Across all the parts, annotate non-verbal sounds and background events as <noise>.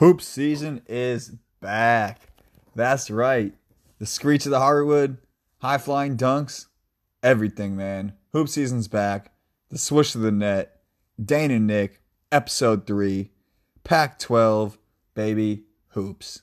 Hoop season is back. That's right. The screech of the hardwood, high flying dunks, everything, man. Hoop season's back. The swish of the net. Dane and Nick, episode 3. Pac 12, baby hoops.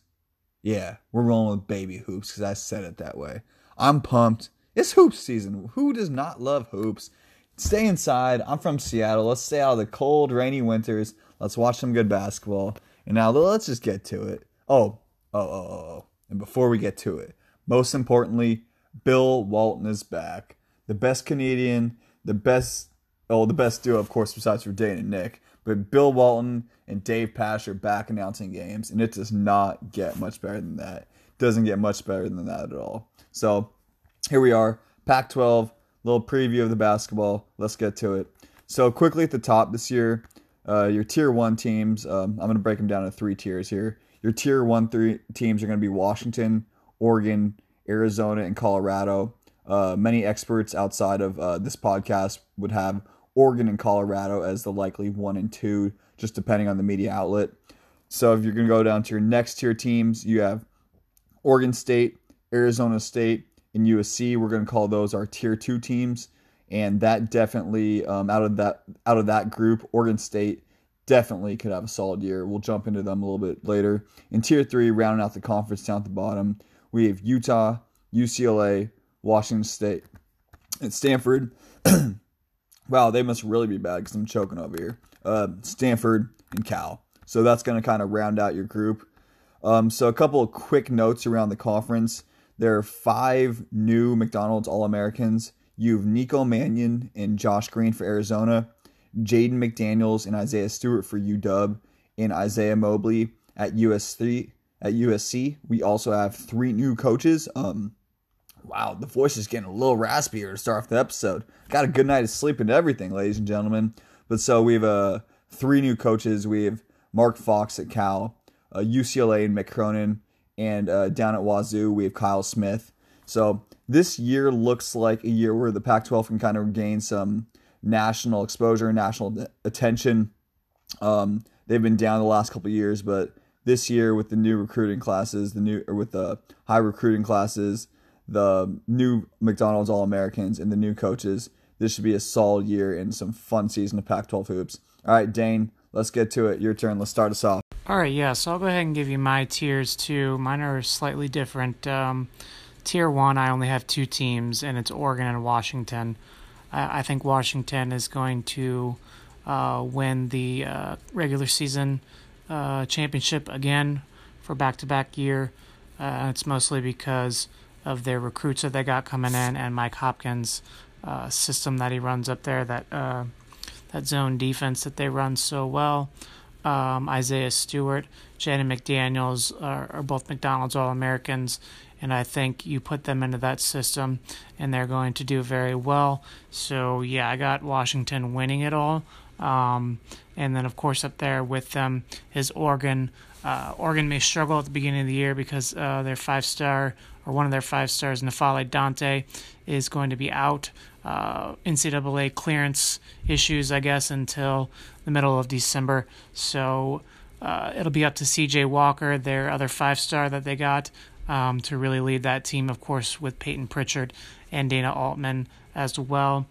Yeah, we're rolling with baby hoops because I said it that way. I'm pumped. It's hoop season. Who does not love hoops? Stay inside. I'm from Seattle. Let's stay out of the cold, rainy winters. Let's watch some good basketball. And now let's just get to it. Oh, oh, oh, oh, oh. And before we get to it, most importantly, Bill Walton is back. The best Canadian, the best, oh, the best duo, of course, besides for Dane and Nick. But Bill Walton and Dave Pasch are back announcing games, and it does not get much better than that. Doesn't get much better than that at all. So here we are, Pac 12, little preview of the basketball. Let's get to it. So, quickly at the top this year, uh, your tier one teams, um, I'm going to break them down into three tiers here. Your tier one three teams are going to be Washington, Oregon, Arizona, and Colorado. Uh, many experts outside of uh, this podcast would have Oregon and Colorado as the likely one and two, just depending on the media outlet. So if you're going to go down to your next tier teams, you have Oregon State, Arizona State, and USC. We're going to call those our tier two teams and that definitely um, out of that out of that group, Oregon State definitely could have a solid year. We'll jump into them a little bit later. In tier three, rounding out the conference down at the bottom, we have Utah, UCLA, Washington State, and Stanford. <clears throat> wow, they must really be bad because I'm choking over here. Uh, Stanford and Cal. So that's going to kind of round out your group. Um, so a couple of quick notes around the conference. There are five new McDonald's All Americans you have Nico Mannion and Josh Green for Arizona, Jaden McDaniels and Isaiah Stewart for UW, and Isaiah Mobley at USC. At USC, we also have three new coaches. Um, wow, the voice is getting a little raspier to start off the episode. Got a good night of sleep and everything, ladies and gentlemen. But so we have uh, three new coaches. We have Mark Fox at Cal, uh, UCLA and Mick Cronin, and uh, down at Wazoo we have Kyle Smith. So this year looks like a year where the Pac 12 can kind of gain some national exposure and national attention. Um, they've been down the last couple years, but this year with the new recruiting classes, the new or with the high recruiting classes, the new McDonald's All Americans, and the new coaches, this should be a solid year and some fun season of Pac 12 hoops. All right, Dane, let's get to it. Your turn. Let's start us off. All right, yeah, so I'll go ahead and give you my tiers too. Mine are slightly different. Um, tier one, I only have two teams, and it's Oregon and Washington. I, I think Washington is going to uh, win the uh, regular season uh, championship again for back to back year. Uh, it's mostly because of their recruits that they got coming in and Mike Hopkins' uh, system that he runs up there, that uh, that zone defense that they run so well. Um, Isaiah Stewart, Jaden McDaniels are, are both McDonald's All Americans, and I think you put them into that system and they're going to do very well. So, yeah, I got Washington winning it all. Um, and then, of course, up there with them is Oregon. Uh, Oregon may struggle at the beginning of the year because uh, their five star or one of their five stars, N'Faly Dante, is going to be out. Uh, NCAA clearance issues, I guess, until the middle of December. So uh, it'll be up to CJ Walker, their other five star that they got, um, to really lead that team, of course, with Payton Pritchard and Dana Altman as well.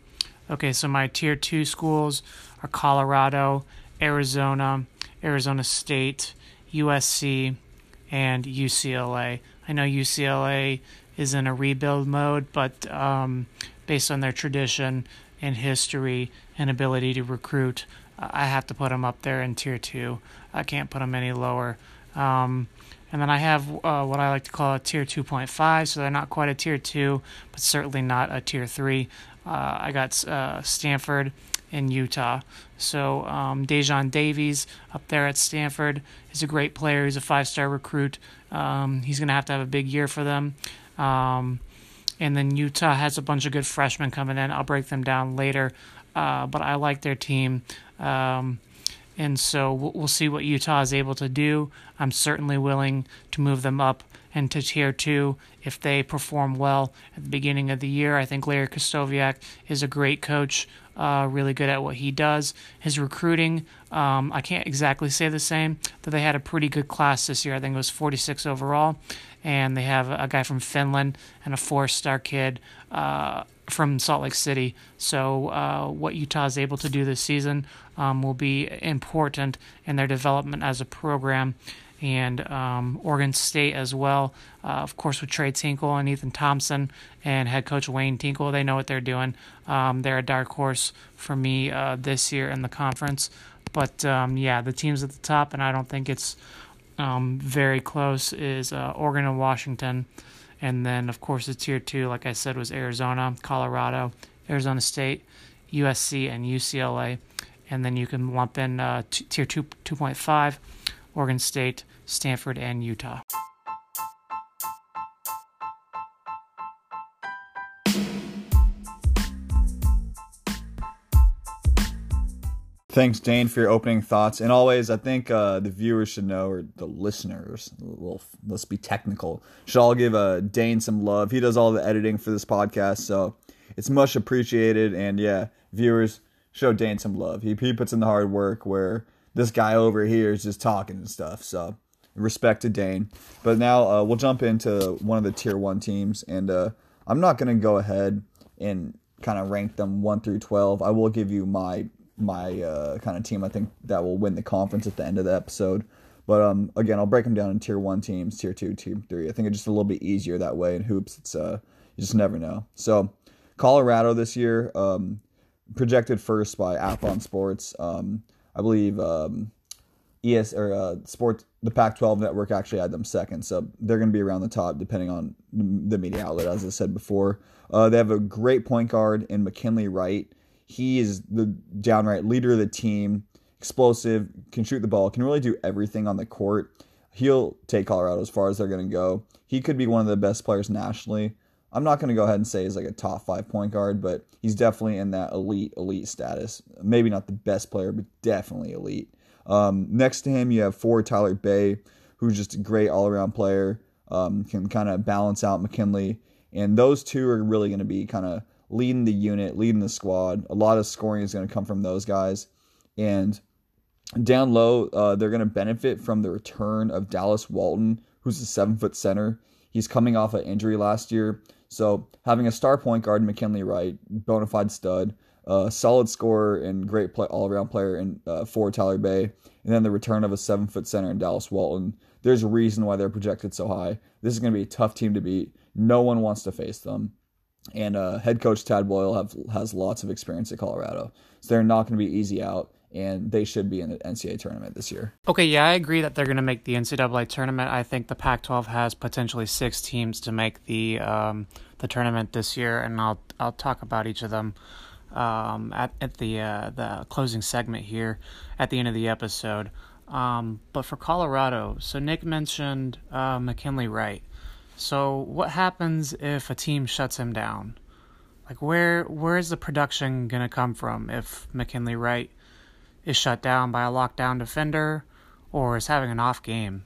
Okay, so my tier two schools are Colorado, Arizona, Arizona State, USC, and UCLA. I know UCLA is in a rebuild mode, but um, based on their tradition and history and ability to recruit, I have to put them up there in tier two. I can't put them any lower. Um, and then I have uh, what I like to call a tier 2.5, so they're not quite a tier 2, but certainly not a tier 3. Uh, I got uh, Stanford in Utah. So um, Daejon Davis up there at Stanford is a great player. He's a five star recruit. Um, he's going to have to have a big year for them. Um, and then Utah has a bunch of good freshmen coming in. I'll break them down later, uh, but I like their team. Um, and so we'll, see what Utah is able to do. I'm certainly willing to move them up And to tier two, if they perform well at the beginning of the year, I think Larry Krystkowiak is a great coach, uh, really good at what he does. His recruiting, um, I can't exactly say the same, but they had a pretty good class this year. I think it was 46 overall. And they have a guy from Finland and a four star kid. Uh, from Salt Lake City. So, uh, what Utah is able to do this season um, will be important in their development as a program. And um, Oregon State as well, uh, of course, with Tres Tinkle and Ethan Thompson and head coach Wayne Tinkle, they know what they're doing. Um, they're a dark horse for me uh, this year in the conference. But um, yeah, the teams at the top, and I don't think it's um, very close, is uh, Oregon and Washington. And then, of course, the tier two, like I said, was Arizona, Colorado, Arizona State, USC, and UCLA. And then you can lump in uh, t- tier two, 2.5, Oregon State, Stanford, and Utah. Thanks, Dane, for your opening thoughts. And always, I think uh, the viewers should know, or the listeners, well, let's be technical, should all give uh, Dane some love. He does all the editing for this podcast, so it's much appreciated. And yeah, viewers, show Dane some love. He, he puts in the hard work where this guy over here is just talking and stuff. So respect to Dane. But now uh, we'll jump into one of the tier one teams. And uh, I'm not going to go ahead and kind of rank them 1 through 12. I will give you my my uh, kind of team I think that will win the conference at the end of the episode. But um, again, I'll break them down in tier one teams, tier two, tier three. I think it's just a little bit easier that way in hoops. It's uh, you just never know. So Colorado this year, um, projected first by Athlon Sports. Um, I believe um, ES or uh, Sports, the Pac-12 network actually had them second, so they're going to be around the top depending on the media outlet, as I said before. Uh, they have a great point guard in McKinley Wright. He is the downright leader of the team, explosive, can shoot the ball, can really do everything on the court. He'll take Colorado as far as they're going to go. He could be one of the best players nationally. I'm not going to go ahead and say he's like a top five point guard, but he's definitely in that elite, elite status. Maybe not the best player, but definitely elite. Um, next to him, you have four Tyler Bey, who's just a great all around player, um, can kind of balance out McKinley. And those two are really going to be kind of leading the unit, leading the squad. A lot of scoring is going to come from those guys. And down low, uh, they're going to benefit from the return of Dallas Walton, who's a seven foot center. He's coming off an injury last year. So having a star point guard, McKinley Wright, bona fide stud, uh, solid scorer and great play, all around player in uh, for Tyler Bey, and then the return of a seven foot center in Dallas Walton. There's a reason why they're projected so high. This is going to be a tough team to beat. No one wants to face them and uh, head coach Tad Boyle have, has lots of experience at Colorado, so they're not going to be easy out, and they should be in the NCAA tournament this year. Okay, yeah, I agree that they're going to make the NCAA tournament. I think the Pac-12 has potentially six teams to make the um, the tournament this year, and I'll I'll talk about each of them um, at at the uh, the closing segment here at the end of the episode. Um, but for Colorado, so Nick mentioned uh, McKinley Wright. So what happens if a team shuts him down? Like where where is the production gonna come from if McKinley Wright is shut down by a lockdown defender or is having an off game?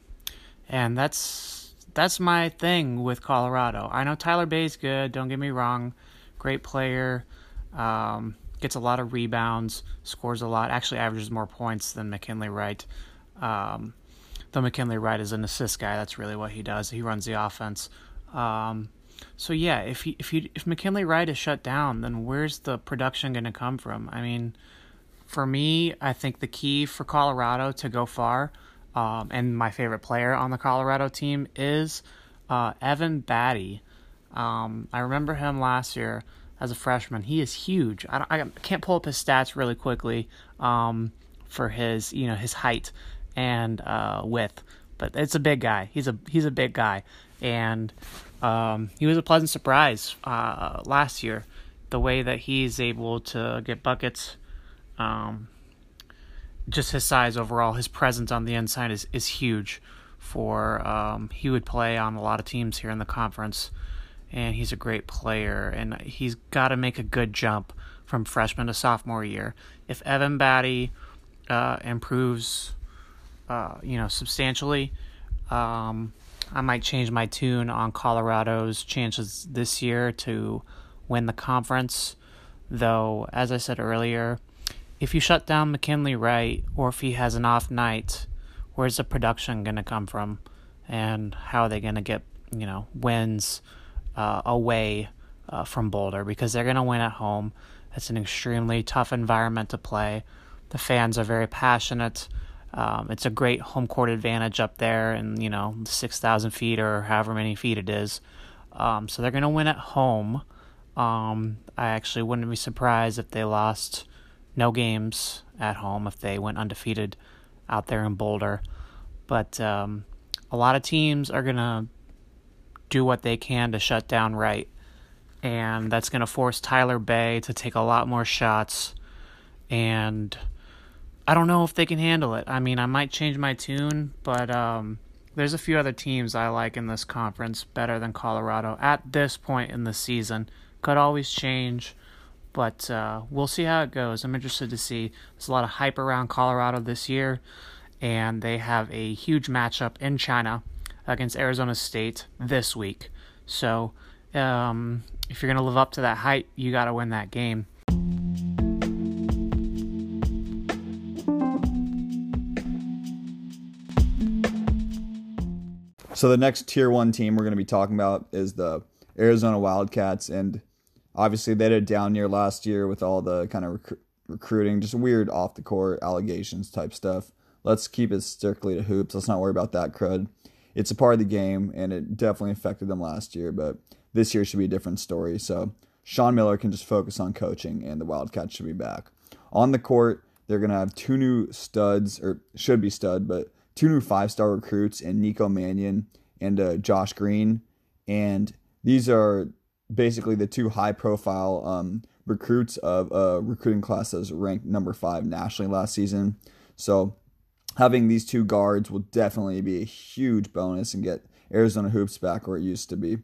And that's that's my thing with Colorado. I know Tyler Bey's good, don't get me wrong, great player, um, gets a lot of rebounds, scores a lot, actually averages more points than McKinley Wright. Um, though McKinley Wright is an assist guy. That's really what he does. He runs the offense. Um, so yeah, if he, if you if McKinley Wright is shut down, then where's the production going to come from? I mean, for me, I think the key for Colorado to go far, um, and my favorite player on the Colorado team is uh, Evan Battey. Um, I remember him last year as a freshman. He is huge. I, I can't pull up his stats really quickly um, for his you know his height, and uh, width. But it's a big guy. He's a he's a big guy, and um, he was a pleasant surprise uh, last year. The way that he's able to get buckets, um, just his size overall, his presence on the inside is is huge. For um, he would play on a lot of teams here in the conference, and he's a great player. And he's got to make a good jump from freshman to sophomore year. If Evan Battey uh, improves uh, you know, substantially. Um, I might change my tune on Colorado's chances this year to win the conference. Though, as I said earlier, if you shut down McKinley Wright or if he has an off night, where's the production going to come from? And how are they going to get, you know, wins uh, away uh, from Boulder? Because they're going to win at home. It's an extremely tough environment to play. The fans are very passionate. Um, it's a great home court advantage up there, and you know, six thousand feet or however many feet it is. Um, so they're going to win at home. Um, I actually wouldn't be surprised if they lost no games at home if they went undefeated out there in Boulder. But um, a lot of teams are going to do what they can to shut down Wright. And that's going to force Tyler Bey to take a lot more shots. And I don't know if they can handle it. I mean, I might change my tune, but um, there's a few other teams I like in this conference better than Colorado at this point in the season. Could always change, but uh, we'll see how it goes. I'm interested to see. There's a lot of hype around Colorado this year, and they have a huge matchup in China against Arizona State this week. So, um, if you're going to live up to that hype, you got to win that game. So the next tier one team we're going to be talking about is the Arizona Wildcats, and obviously they had a down year last year with all the kind of rec- recruiting, just weird off the court allegations type stuff. Let's keep it strictly to hoops. Let's not worry about that crud. It's a part of the game, and it definitely affected them last year, but this year should be a different story. So Sean Miller can just focus on coaching, and the Wildcats should be back. On the court, they're going to have two new studs, or should be stud, but two new five star recruits in Nico Mannion and uh, Josh Green. And these are basically the two high profile um, recruits of a recruiting class that was ranked number five nationally last season. So having these two guards will definitely be a huge bonus and get Arizona Hoops back where it used to be.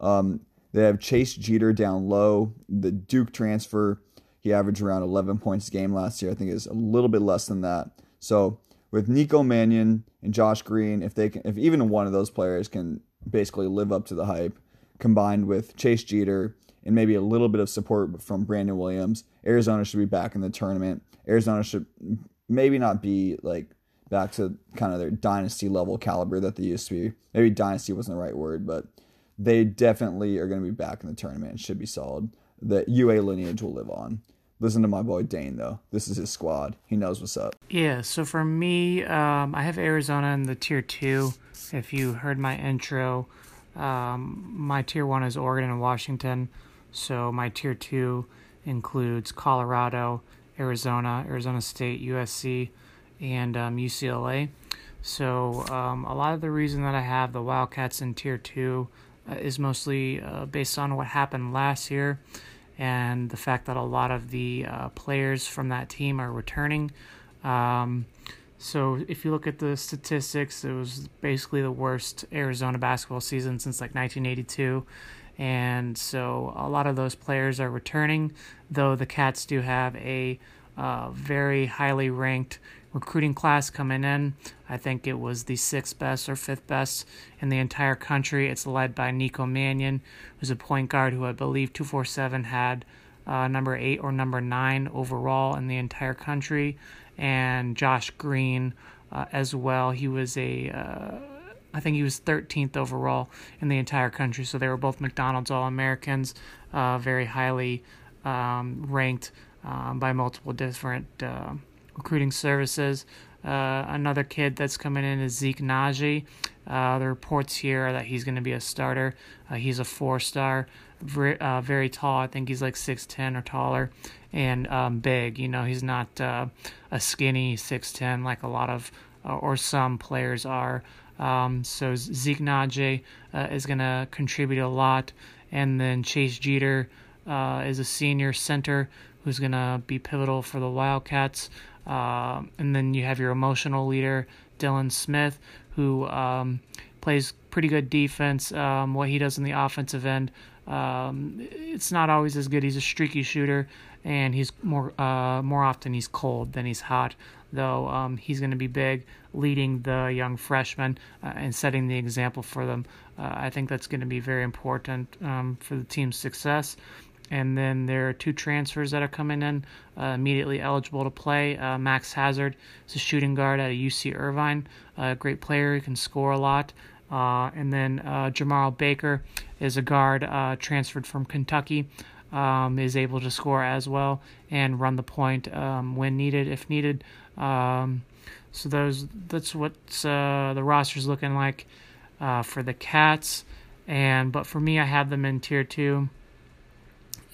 Um, they have Chase Jeter down low, the Duke transfer. He averaged around 11 points a game last year. I think is a little bit less than that. So with Nico Mannion and Josh Green, if they can, if even one of those players can basically live up to the hype, combined with Chase Jeter and maybe a little bit of support from Brandon Williams, Arizona should be back in the tournament. Arizona should maybe not be like back to kind of their dynasty level caliber that they used to be. Maybe dynasty wasn't the right word, but they definitely are going to be back in the tournament and should be solid. The UA lineage will live on. Listen to my boy Dane though. This is his squad. He knows what's up. Yeah. So for me, um, I have Arizona in the tier two. If you heard my intro, um, my tier one is Oregon and Washington. So my tier two includes Colorado, Arizona, Arizona State, USC, and um, UCLA. So um, a lot of the reason that I have the Wildcats in tier two uh, is mostly uh, based on what happened last year and the fact that a lot of the uh, players from that team are returning. Um, so if you look at the statistics, it was basically the worst Arizona basketball season since like 1982. And so a lot of those players are returning, though the Cats do have a uh, very highly ranked recruiting class coming in. I think it was the sixth best or fifth best in the entire country. It's led by Nico Mannion, who's a point guard who I believe 247 had uh, number eight or number nine overall in the entire country, and Josh Green uh, as well. He was a uh, I think he was 13th overall in the entire country. So they were both McDonald's All Americans, uh, very highly um, ranked um, by multiple different uh, recruiting services. Uh, another kid that's coming in is Zeke Nnaji. Uh, the reports here are that he's going to be a starter. Uh, he's a four star, very, uh, very tall. I think he's like 6'10 or taller, and um, big. You know, he's not uh, a skinny 6'10 like a lot of uh, or some players are. Um, so Zeke Nnaji is going to contribute a lot. And then Chase Jeter is a senior center who's going to be pivotal for the Wildcats. Uh, and then you have your emotional leader, Dylan Smith, who um, plays pretty good defense. Um, what he does in the offensive end Um, it's not always as good. He's a streaky shooter, and he's more uh, more often he's cold than he's hot. Though um, he's going to be big, leading the young freshmen uh, and setting the example for them. Uh, I think that's going to be very important um, for the team's success. And then there are two transfers that are coming in uh, immediately eligible to play. Uh, Max Hazard is a shooting guard at UC Irvine, a great player, he can score a lot. Uh, and then uh, Jemarl Baker is a guard uh, transferred from Kentucky, um, is able to score as well and run the point um, when needed, if needed. Um, so those that's what uh, the roster's looking like for the Cats. And but for me, I have them in tier two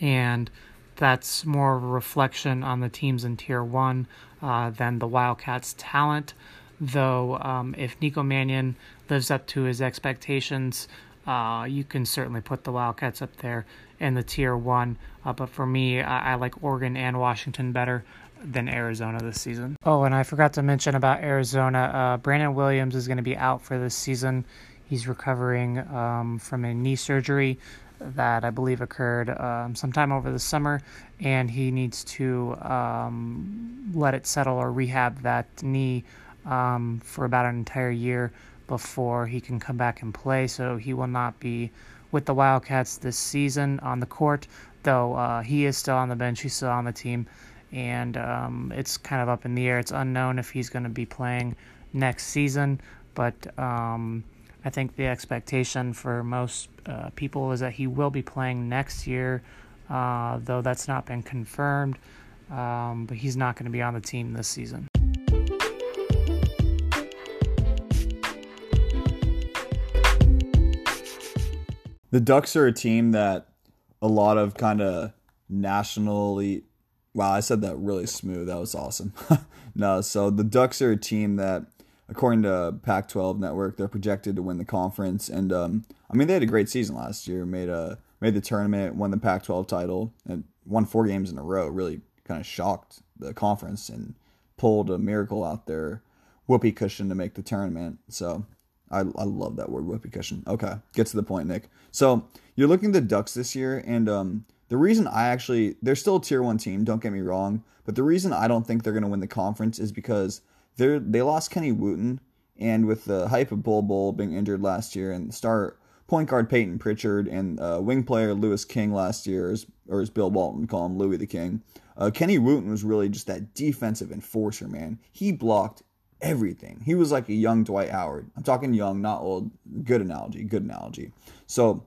and that's more of a reflection on the teams in Tier 1 uh, than the Wildcats' talent. Though, um, if Nico Mannion lives up to his expectations, uh, you can certainly put the Wildcats up there in the Tier 1. Uh, but for me, I-, I like Oregon and Washington better than Arizona this season. Oh, and I forgot to mention about Arizona. Uh, Brandon Williams is going to be out for this season. He's recovering um, from a knee surgery that I believe occurred um, sometime over the summer, and he needs to um, let it settle or rehab that knee um, for about an entire year before he can come back and play. So he will not be with the Wildcats this season on the court, though uh, he is still on the bench, he's still on the team, and um, it's kind of up in the air. It's unknown if he's going to be playing next season, but um, I think the expectation for most uh, people is that he will be playing next year, uh, though that's not been confirmed. Um, but he's not going to be on the team this season. The Ducks are a team that a lot of kind of nationally. Wow, I said that really smooth. That was awesome. <laughs> no, so the Ducks are a team that according to Pac-12 Network, they're projected to win the conference. And um, I mean, they had a great season last year. Made a made the tournament, won the Pac-12 title, and won four games in a row. Really kind of shocked the conference and pulled a miracle out there, whoopee cushion to make the tournament. So I, I love that word whoopee cushion. Okay, get to the point, Nick. So you're looking at the Ducks this year, and um, the reason I actually they're still a tier one team. Don't get me wrong, but the reason I don't think they're going to win the conference is because they they lost Kenny Wooten, and with the hype of Bol Bol being injured last year, and star point guard Payton Pritchard and uh, wing player Louis King last year, or as Bill Walton call him, Louis the King. Uh, Kenny Wooten was really just that defensive enforcer, man. He blocked everything. He was like a young Dwight Howard. I'm talking young, not old. Good analogy. Good analogy. So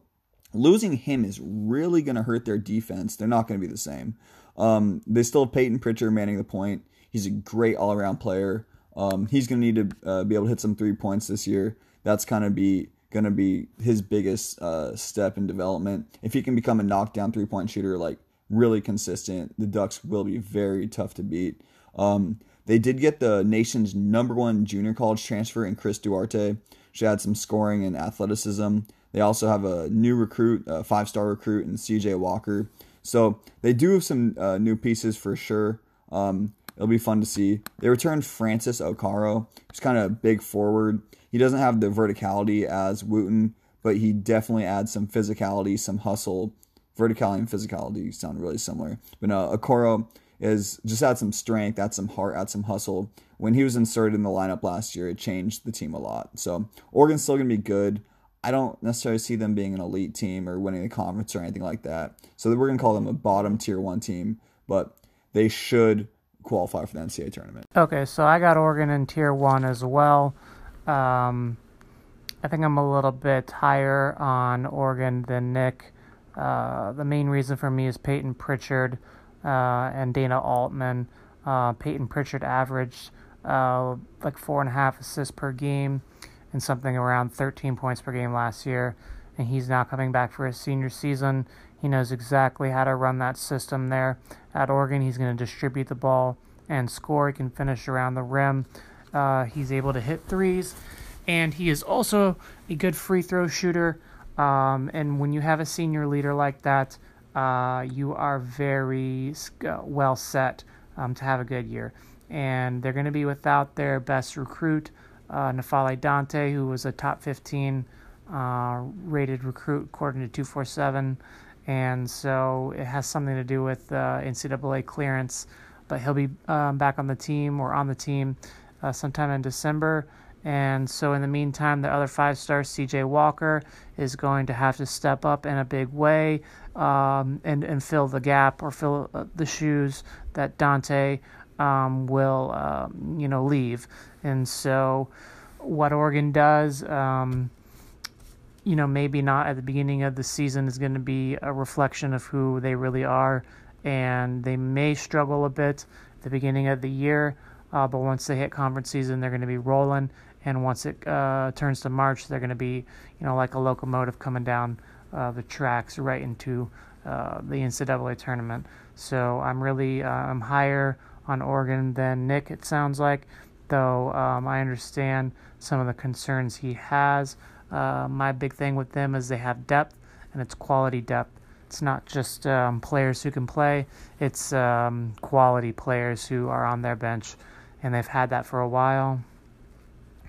losing him is really going to hurt their defense. They're not going to be the same. Um, they still have Payton Pritchard manning the point. He's a great all around player. Um, he's going to need to uh, be able to hit some three points this year. That's kind of be going to be his biggest uh, step in development. If he can become a knockdown three point shooter, like really consistent, the Ducks will be very tough to beat. Um, they did get the nation's number one junior college transfer in Chris Duarte. She had some scoring and athleticism. They also have a new recruit, a five star recruit, in CJ Walker. So they do have some uh, new pieces for sure. Um, It'll be fun to see. They returned Francis Okoro. He's kind of a big forward. He doesn't have the verticality as Wooten, but he definitely adds some physicality, some hustle. Verticality and physicality sound really similar. But uh, no, Okoro is just add some strength, add some heart, add some hustle. When he was inserted in the lineup last year, it changed the team a lot. So Oregon's still gonna be good. I don't necessarily see them being an elite team or winning the conference or anything like that. So we're gonna call them a bottom tier one team, but they should qualify for the NCAA tournament. Okay, so I got Oregon in tier one as well. Um, I think I'm a little bit higher on Oregon than Nick. Uh, the main reason for me is Payton Pritchard uh, and Dana Altman. Uh, Payton Pritchard averaged uh, like four and a half assists per game and something around 13 points per game last year. And he's now coming back for his senior season. He knows exactly how to run that system there. At Oregon, he's going to distribute the ball and score. He can finish around the rim. Uh, he's able to hit threes, and he is also a good free throw shooter. Um, and when you have a senior leader like that, uh, you are very uh, well set um, to have a good year. And they're going to be without their best recruit, uh, N'Faly Dante, who was a top 15 uh, rated recruit according to 247. And so it has something to do with uh, NCAA clearance. But he'll be um, back on the team or on the team uh, sometime in December. And so, in the meantime, the other five star CJ Walker is going to have to step up in a big way um, and, and fill the gap or fill uh, the shoes that Dante um, will, um, you know, leave. And so, what Oregon does, um, you know, maybe not at the beginning of the season is going to be a reflection of who they really are. And they may struggle a bit at the beginning of the year, uh, but once they hit conference season, they're going to be rolling. And once it uh, turns to March, they're going to be, you know, like a locomotive coming down uh, the tracks right into uh, the NCAA tournament. So I'm really uh, I'm higher on Oregon than Nick. It sounds like, though um, I understand some of the concerns he has. Uh, my big thing with them is they have depth, and it's quality depth. It's not just um, players who can play; it's um, quality players who are on their bench, and they've had that for a while.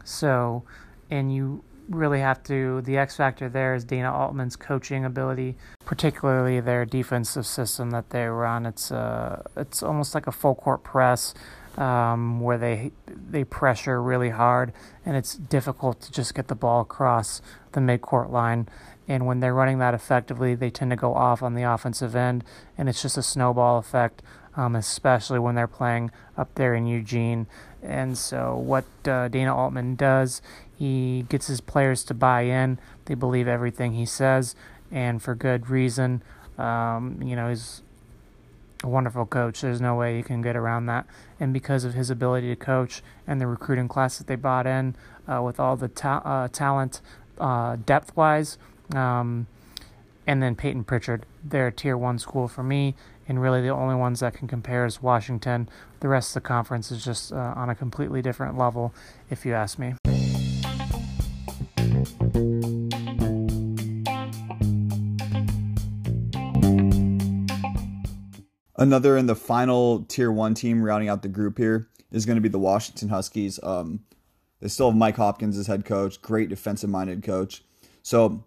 So, and you really have to. The X factor there is Dana Altman's coaching ability, particularly their defensive system that they run. It's uh, it's almost like a full court press. Um, where they they pressure really hard, and it's difficult to just get the ball across the midcourt line. And when they're running that effectively, they tend to go off on the offensive end, and it's just a snowball effect, um, especially when they're playing up there in Eugene. And so, what uh, Dana Altman does, he gets his players to buy in. They believe everything he says, and for good reason. Um, you know, he's a wonderful coach. There's no way you can get around that. And because of his ability to coach and the recruiting class that they bought in, uh, with all the ta- uh, talent uh, depth wise, um, and then Payton Pritchard, they're a tier one school for me, and really the only ones that can compare is Washington. The rest of the conference is just uh, on a completely different level, if you ask me. Another in the final tier one team rounding out the group here is going to be the Washington Huskies. Um, they still have Mike Hopkins as head coach, great defensive minded coach. So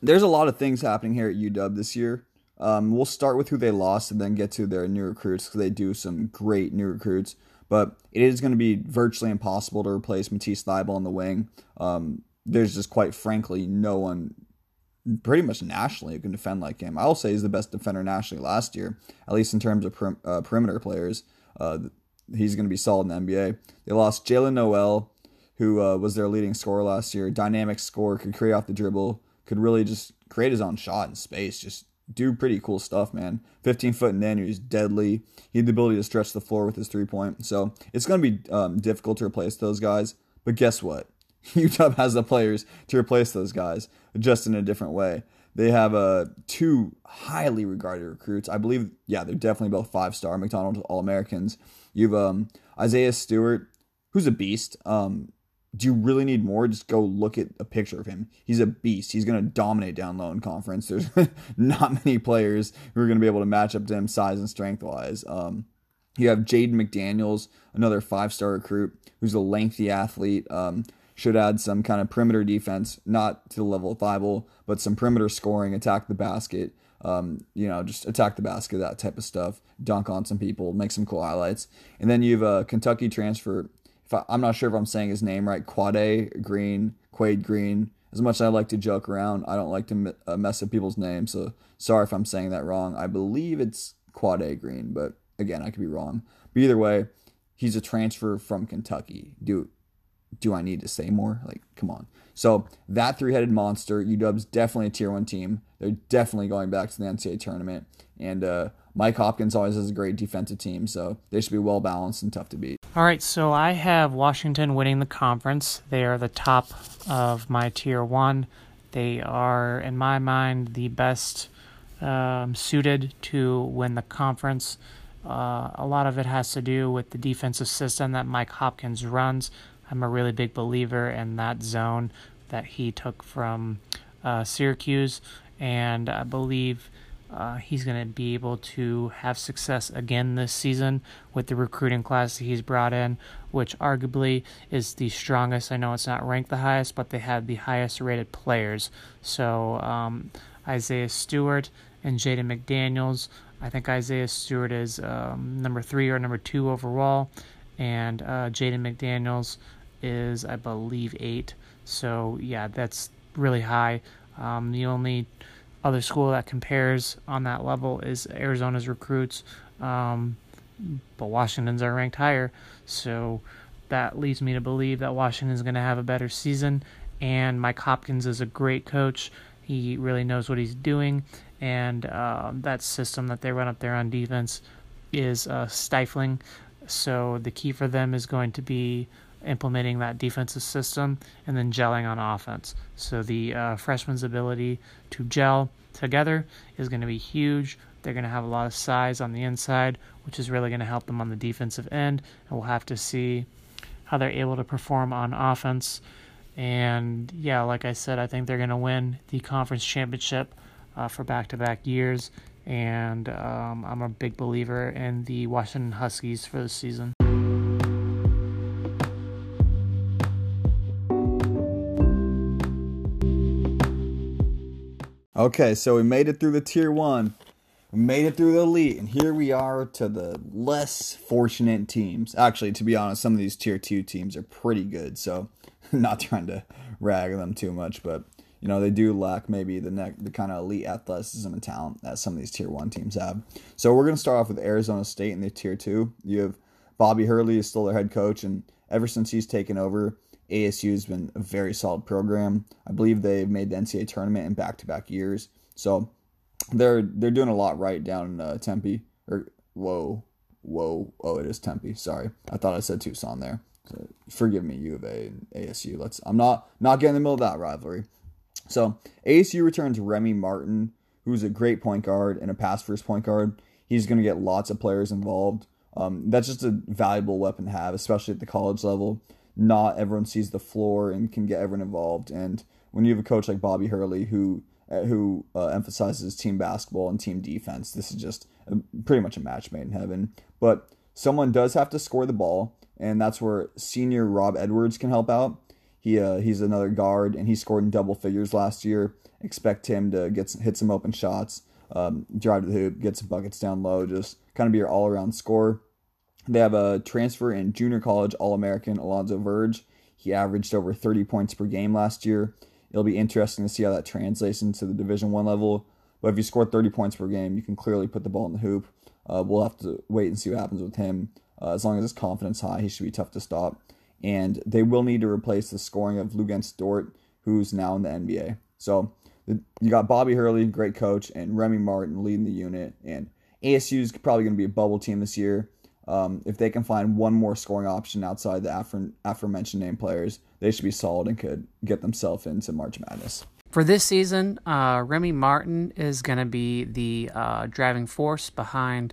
there's a lot of things happening here at UW this year. Um, we'll start with who they lost and then get to their new recruits because they do some great new recruits. But it is going to be virtually impossible to replace Matisse Thybulle on the wing. Um, there's just quite frankly no one pretty much nationally who can defend like him. I'll say he's the best defender nationally last year, at least in terms of per, uh, perimeter players. Uh, he's going to be solid in the NBA. They lost Jaylen Nowell, who uh, was their leading scorer last year. Dynamic scorer, could create off the dribble, could really just create his own shot in space. Just do pretty cool stuff, man. 15 foot and in, he's deadly. He had the ability to stretch the floor with his three point. So it's going to be um, difficult to replace those guys. But guess what? <laughs> UW has the players to replace those guys, just in a different way. They have uh, two highly regarded recruits. I believe, yeah, they're definitely both five star McDonald's All Americans. You've um, Isaiah Stewart, who's a beast. Um, do you really need more? Just go look at a picture of him. He's a beast. He's going to dominate down low in conference. <laughs> There's not many players who are going to be able to match up to him size and strength wise. Um, you have Jaden McDaniels, another five star recruit who's a lengthy athlete. Um, should add some kind of perimeter defense, not to the level of Thybulle, but some perimeter scoring, attack the basket, um, you know, just attack the basket, that type of stuff, dunk on some people, make some cool highlights. And then you have a Kentucky transfer. If I, am not sure if I'm saying his name right, Quade Green, Quade Green. As much as I like to joke around, I don't like to uh, mess up people's names. So sorry if I'm saying that wrong. I believe it's Quade Green, but again, I could be wrong. But either way, he's a transfer from Kentucky. Dude, do I need to say more? Like, come on. So that three-headed monster, UW's definitely a tier one team. They're definitely going back to the NCAA tournament. And uh, Mike Hopkins always has a great defensive team, so they should be well balanced and tough to beat. All right, so I have Washington winning the conference. They are the top of my tier one. They are, in my mind, the best um, suited to win the conference. Uh, a lot of it has to do with the defensive system that Mike Hopkins runs. I'm a really big believer in that zone that he took from uh, Syracuse, and I believe uh, he's going to be able to have success again this season with the recruiting class that he's brought in, which arguably is the strongest. I know it's not ranked the highest, but they have the highest rated players. So um, Isaiah Stewart and Jaden McDaniels. I think Isaiah Stewart is um, number three or number two overall, and uh, Jaden McDaniels is, I believe, eight. So yeah, that's really high. Um, the only other school that compares on that level is Arizona's recruits, um, but Washington's are ranked higher. So that leads me to believe that Washington's going to have a better season. And Mike Hopkins is a great coach. He really knows what he's doing, and uh, that system that they run up there on defense is uh, stifling. So the key for them is going to be implementing that defensive system and then gelling on offense. So the uh, freshman's ability to gel together is going to be huge. They're going to have a lot of size on the inside, which is really going to help them on the defensive end. And we'll have to see how they're able to perform on offense. And yeah, like I said, I think they're going to win the conference championship uh, for back to back years. And um, I'm a big believer in the Washington Huskies for this season. Okay, so we made it through the tier one. We made it through the elite, and here we are to the less fortunate teams. Actually, to be honest, some of these tier two teams are pretty good, so <laughs> not trying to rag them too much, but you know they do lack maybe the ne- the kind of elite athleticism and talent that some of these tier one teams have. So we're gonna start off with Arizona State in their tier two. You have Bobby Hurley is still their head coach, and ever since he's taken over, ASU has been a very solid program. I believe they've made the NCAA tournament in back-to-back years, so they're they're doing a lot right down in uh, Tempe. Or whoa, whoa, oh, it is Tempe. Sorry, I thought I said Tucson there. So forgive me, U of A and ASU. Let's. I'm not not getting in the middle of that rivalry. So ASU returns Remy Martin, who's a great point guard and a pass first point guard. He's going to get lots of players involved. Um, that's just a valuable weapon to have, especially at the college level not everyone sees the floor and can get everyone involved. And when you have a coach like Bobby Hurley who uh, who uh, emphasizes team basketball and team defense, this is just a, pretty much a match made in heaven. But someone does have to score the ball, and that's where senior Rob Edwards can help out. He uh, he's another guard, and he scored in double figures last year. Expect him to get some, hit some open shots, um, drive to the hoop, get some buckets down low, just kind of be your all around scorer. They have a transfer in junior college All American Alonzo Verge. He averaged over 30 points per game last year. It'll be interesting to see how that translates into the Division One level. But if you score 30 points per game, you can clearly put the ball in the hoop. Uh, we'll have to wait and see what happens with him. Uh, as long as his confidence high, he should be tough to stop. And they will need to replace the scoring of Luguentz Dort, who's now in the NBA. So you got Bobby Hurley, great coach, and Remy Martin leading the unit. And ASU is probably going to be a bubble team this year. Um, if they can find one more scoring option outside the afore- aforementioned name players, they should be solid and could get themselves into March Madness. For this season, uh, Remy Martin is going to be the uh, driving force behind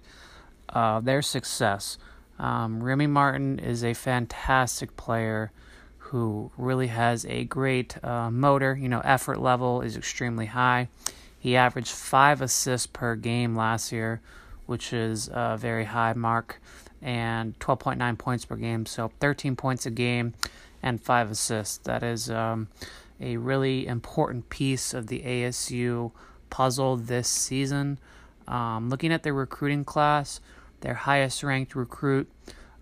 uh, their success. Um, Remy Martin is a fantastic player who really has a great uh, motor. You know, effort level is extremely high. He averaged five assists per game last year, which is a very high mark and 12.9 points per game, so 13 points a game and five assists. That is um, a really important piece of the ASU puzzle this season. Um, looking at the recruiting class, their highest ranked recruit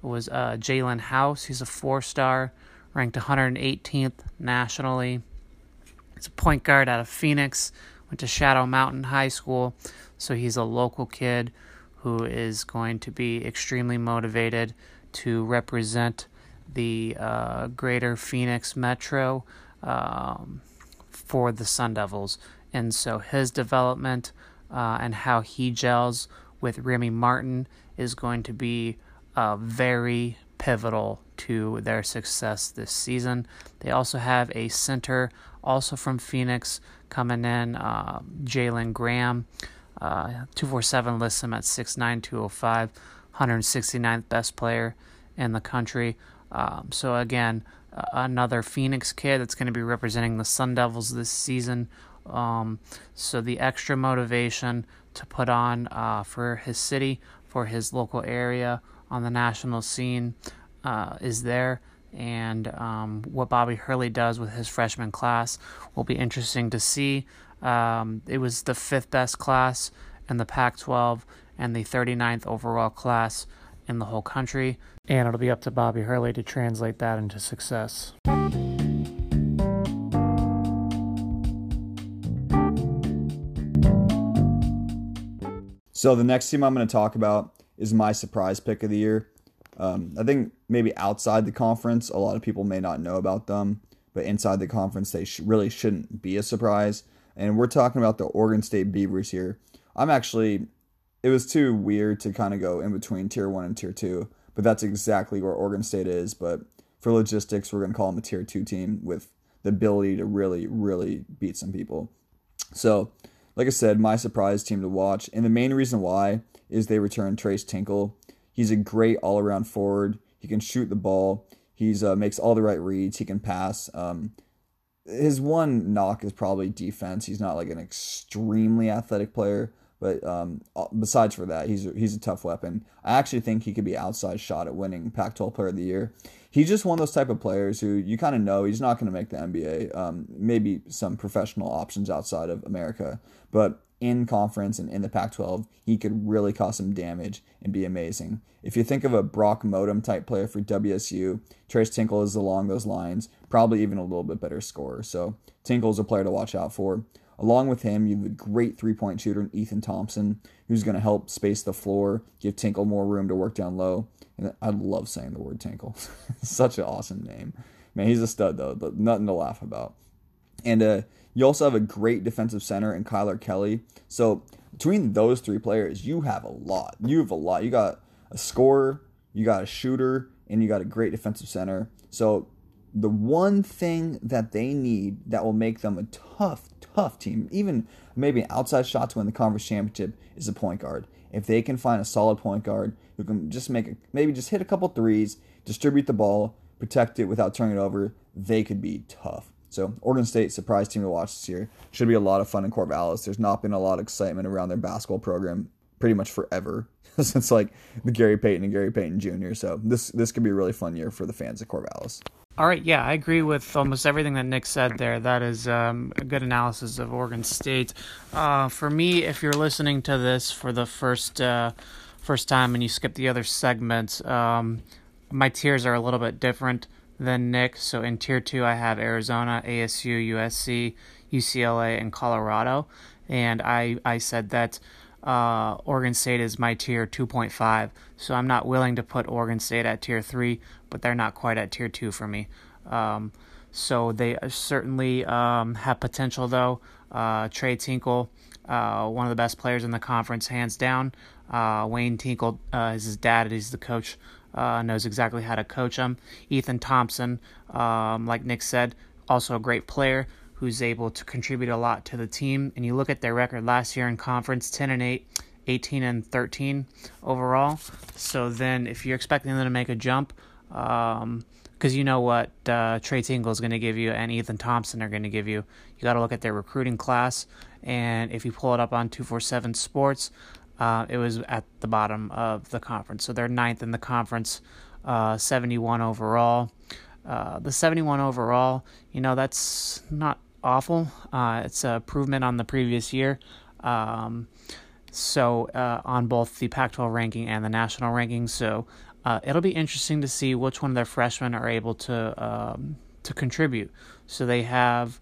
was uh, Jalen House. He's a four star, ranked 118th nationally. He's a point guard out of Phoenix, went to Shadow Mountain High School, so he's a local kid who is going to be extremely motivated to represent the uh, greater Phoenix Metro um, for the Sun Devils. And so his development uh, and how he gels with Remy Martin is going to be uh, very pivotal to their success this season. They also have a center, also from Phoenix, coming in, uh, Jalen Graham. Uh, 247 lists him at 6'9, 205, 169th best player in the country. Um, so, again, uh, another Phoenix kid that's going to be representing the Sun Devils this season. Um, so, the extra motivation to put on uh, for his city, for his local area on the national scene uh, is there. And um, what Bobby Hurley does with his freshman class will be interesting to see. Um, it was the fifth best class in the Pac 12 and the 39th overall class in the whole country. And it'll be up to Bobby Hurley to translate that into success. So the next team I'm going to talk about is my surprise pick of the year. Um, I think maybe outside the conference, a lot of people may not know about them, but inside the conference, they sh- really shouldn't be a surprise. And we're talking about the Oregon State Beavers here. I'm actually, it was too weird to kind of go in between tier one and tier two, but that's exactly where Oregon State is. But for logistics, we're going to call them a tier two team with the ability to really, really beat some people. So like I said, my surprise team to watch. And the main reason why is they return Tres Tinkle. He's a great all around forward. He can shoot the ball. He's uh, makes all the right reads. He can pass. Um, his one knock is probably defense. He's not like an extremely athletic player, but um, uh, besides for that, he's he's a tough weapon. I actually think he could be outside shot at winning Pac-12 Player of the Year he's just one of those type of players who you kind of know he's not going to make the NBA. Um, maybe some professional options outside of America, but in conference and in the Pac-12, he could really cause some damage and be amazing. If you think of a Brock Motum type player for WSU, Tres Tinkle is along those lines, probably even a little bit better scorer. So Tinkle is a player to watch out for. Along with him, you have a great three point shooter in Ethan Thompson, who's going to help space the floor, give Tinkle more room to work down low. I love saying the word Tinkle. <laughs> Such an awesome name. Man, he's a stud, though, but nothing to laugh about. And uh, you also have a great defensive center in Kylor Kelley. So between those three players, you have a lot. You have a lot. You got a scorer, you got a shooter, and you got a great defensive center. So the one thing that they need that will make them a tough, tough team, even maybe an outside shot to win the conference championship, is a point guard. If they can find a solid point guard who can just make a, maybe just hit a couple threes, distribute the ball, protect it without turning it over, they could be tough. So Oregon State surprise team to watch this year. Should be a lot of fun in Corvallis. There's not been a lot of excitement around their basketball program pretty much forever <laughs> since like the Gary Payton and Gary Payton Jr. So this this could be a really fun year for the fans of Corvallis. All right, yeah, I agree with almost everything that Nick said there. That is um, a good analysis of Oregon State. Uh, for me, if you're listening to this for the first uh, first time and you skip the other segments, um, my tiers are a little bit different than Nick. So in tier two, I have Arizona, ASU, USC, UCLA, and Colorado. And I I said that uh, Oregon State is my tier 2.5. So I'm not willing to put Oregon State at tier 3, but they're not quite at tier 2 for me. Um, so they certainly um, have potential, though. Uh, Trey Tinkle, uh, one of the best players in the conference, hands down. Uh, Wayne Tinkle uh, is his dad, he's the coach. Uh, knows exactly how to coach him. Ethan Thompson, um, like Nick said, also a great player who's able to contribute a lot to the team. And you look at their record last year in conference 10 and 8, 18 and 13 overall. So then, if you're expecting them to make a jump, because um, you know what uh, Trey Tinkle is going to give you and Ethan Thompson are going to give you, you got to look at their recruiting class. And if you pull it up on 247 Sports, uh, it was at the bottom of the conference. So they're ninth in the conference, uh, 71 overall. Uh, the 71 overall, you know, that's not awful. Uh, it's a improvement on the previous year. Um, so uh, on both the Pac-12 ranking and the national ranking. So uh, it'll be interesting to see which one of their freshmen are able to um, to contribute. So they have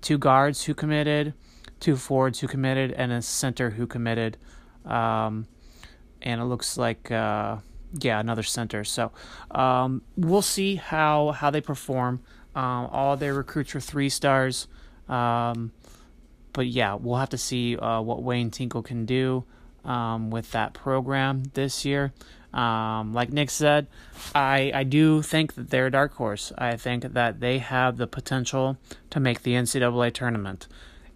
two guards who committed, two forwards who committed, and a center who committed. Um, and it looks like uh, yeah another center. So um, we'll see how how they perform. Um, all their recruits were three stars. Um, but yeah, we'll have to see uh, what Wayne Tinkle can do um, with that program this year. Um, like Nick said, I, I do think that they're a dark horse. I think that they have the potential to make the NCAA tournament.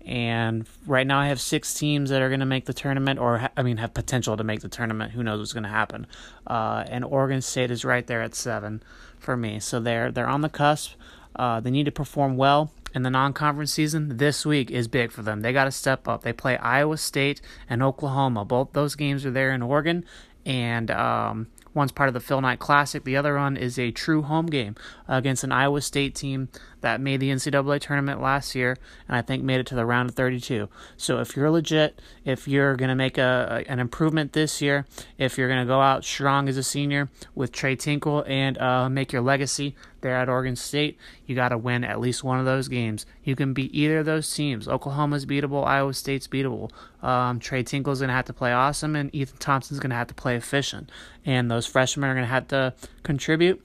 And right now, I have six teams that are going to make the tournament, or ha- I mean, have potential to make the tournament. Who knows what's going to happen? Uh, and Oregon State is right there at seven for me. So they're they're on the cusp. Uh, they need to perform well in the non conference season, this week is big for them. They got to step up. They play Iowa State and Oklahoma. Both those games are there in Oregon. And um, One's part of the Phil Knight Classic. The other one is a true home game against an Iowa State team that made the NCAA tournament last year and I think made it to the round of 32. So if you're legit, if you're going to make a, a, an improvement this year, if you're going to go out strong as a senior with Trey Tinkle and uh, make your legacy there at Oregon State, you got to win at least one of those games. You can beat either of those teams. Oklahoma's beatable, Iowa State's beatable. Um, Trey Tinkle's going to have to play awesome, and Ethan Thompson's going to have to play efficient. And those freshmen are going to have to contribute.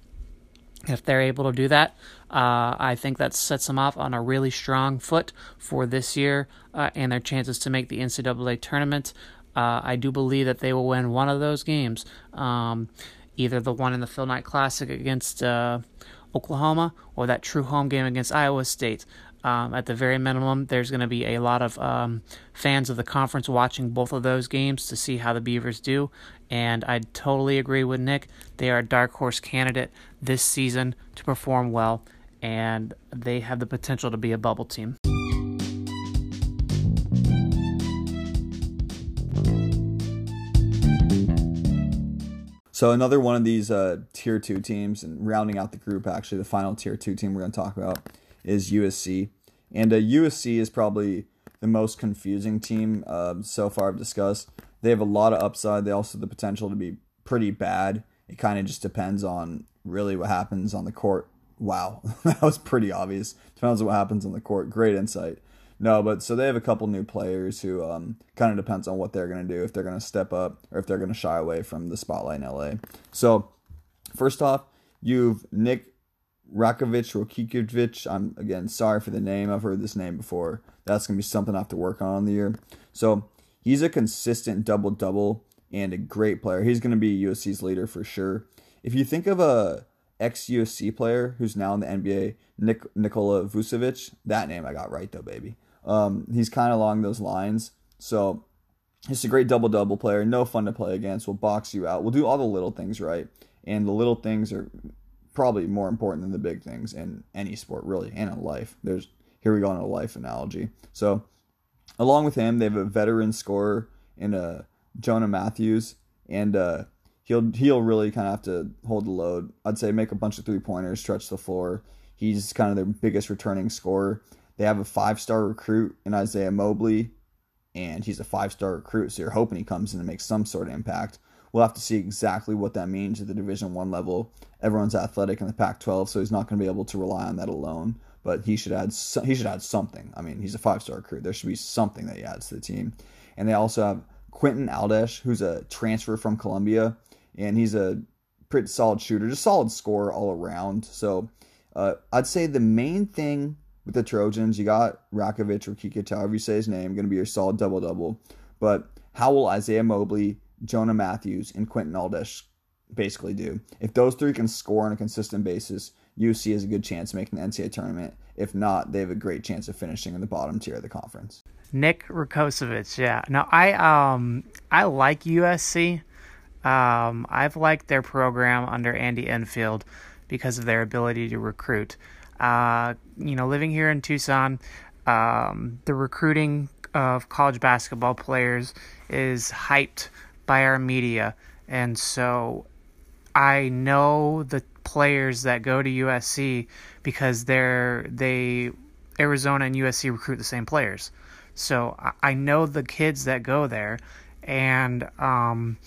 If they're able to do that, uh, I think that sets them off on a really strong foot for this year uh, and their chances to make the NCAA tournament. Uh, I do believe that they will win one of those games, um, either the one in the Phil Knight Classic against uh, Oklahoma or that true home game against Iowa State. Um, at the very minimum, there's going to be a lot of um, fans of the conference watching both of those games to see how the Beavers do. And I totally agree with Nick. They are a dark horse candidate this season to perform well, and they have the potential to be a bubble team. So another one of these uh, tier two teams, and rounding out the group, actually the final tier two team we're going to talk about is USC, and uh, USC is probably the most confusing team uh, so far I've discussed. They have a lot of upside. They also have the potential to be pretty bad. It kind of just depends on really what happens on the court. Wow, <laughs> that was pretty obvious. Depends on what happens on the court. Great insight. No, but so they have a couple new players who um, kind of depends on what they're going to do, if they're going to step up or if they're going to shy away from the spotlight in LA. So, first off, you've Nick Rakovic Rokikovic. I'm again sorry for the name. I've heard this name before. That's going to be something I have to work on in the year. So, he's a consistent double double and a great player. He's going to be USC's leader for sure. If you think of a ex USC player who's now in the NBA, Nikola Vucevic, that name I got right though, baby. Um, he's kind of along those lines. So he's a great double double player. No fun to play against. Will box you out. We'll do all the little things right, and the little things are probably more important than the big things in any sport, really, and in life. There's here we go on a life analogy. So along with him, they have a veteran scorer in uh, Jonah Matthews, and uh, he'll he'll really kind of have to hold the load. I'd say make a bunch of three pointers, stretch the floor. He's kind of their biggest returning scorer. They have a five star recruit in Isaiah Mobley, and he's a five star recruit, so you're hoping he comes in and makes some sort of impact. We'll have to see exactly what that means at the Division One level. Everyone's athletic in the Pac-12, so he's not going to be able to rely on that alone. But he should add he should add something. I mean, he's a five star recruit. There should be something that he adds to the team. And they also have Quentin Aldesh, who's a transfer from Columbia, and he's a pretty solid shooter, just solid scorer all around. So uh, I'd say the main thing with the Trojans. You got Rakovic or Kikit, however you say his name, going to be your solid double double. But how will Isaiah Mobley, Jonah Matthews, and Quentin Aldesh basically do? If those three can score on a consistent basis, UC has a good chance of making the NCAA tournament. If not, they have a great chance of finishing in the bottom tier of the conference. Nick Rakocevic, yeah. Now I um I like USC. Um, I've liked their program under Andy Enfield because of their ability to recruit. Uh, you know, living here in Tucson, um, the recruiting of college basketball players is hyped by our media. And so I know the players that go to USC because they're they Arizona and USC recruit the same players. So I know the kids that go there, and um,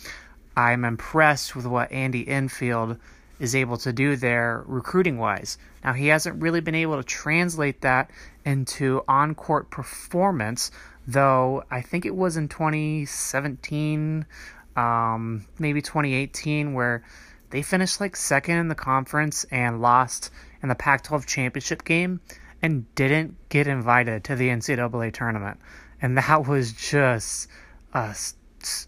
I'm impressed with what Andy Enfield is able to do there recruiting wise. Now, he hasn't really been able to translate that into on court performance, though I think it was in 2017, um, maybe 2018, where they finished like second in the conference and lost in the Pac 12 championship game and didn't get invited to the NCAA tournament. And that was just a,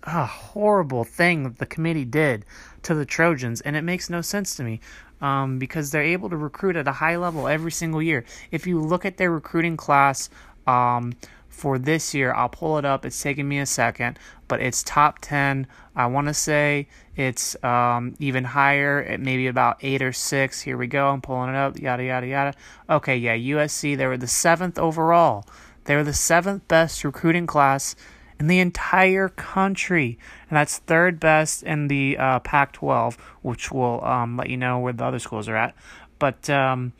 a horrible thing that the committee did to the Trojans, and it makes no sense to me um, because they're able to recruit at a high level every single year. If you look at their recruiting class Um, for this year, I'll pull it up. It's taking me a second, but it's top 10. I want to say it's um, even higher, at maybe about eight or six. Here we go. I'm pulling it up. Yada, yada, yada. Okay, yeah, USC, they were the seventh overall. They were the seventh best recruiting class in the entire country. And that's third best in the uh, Pac 12, which will um, let you know where the other schools are at. But um,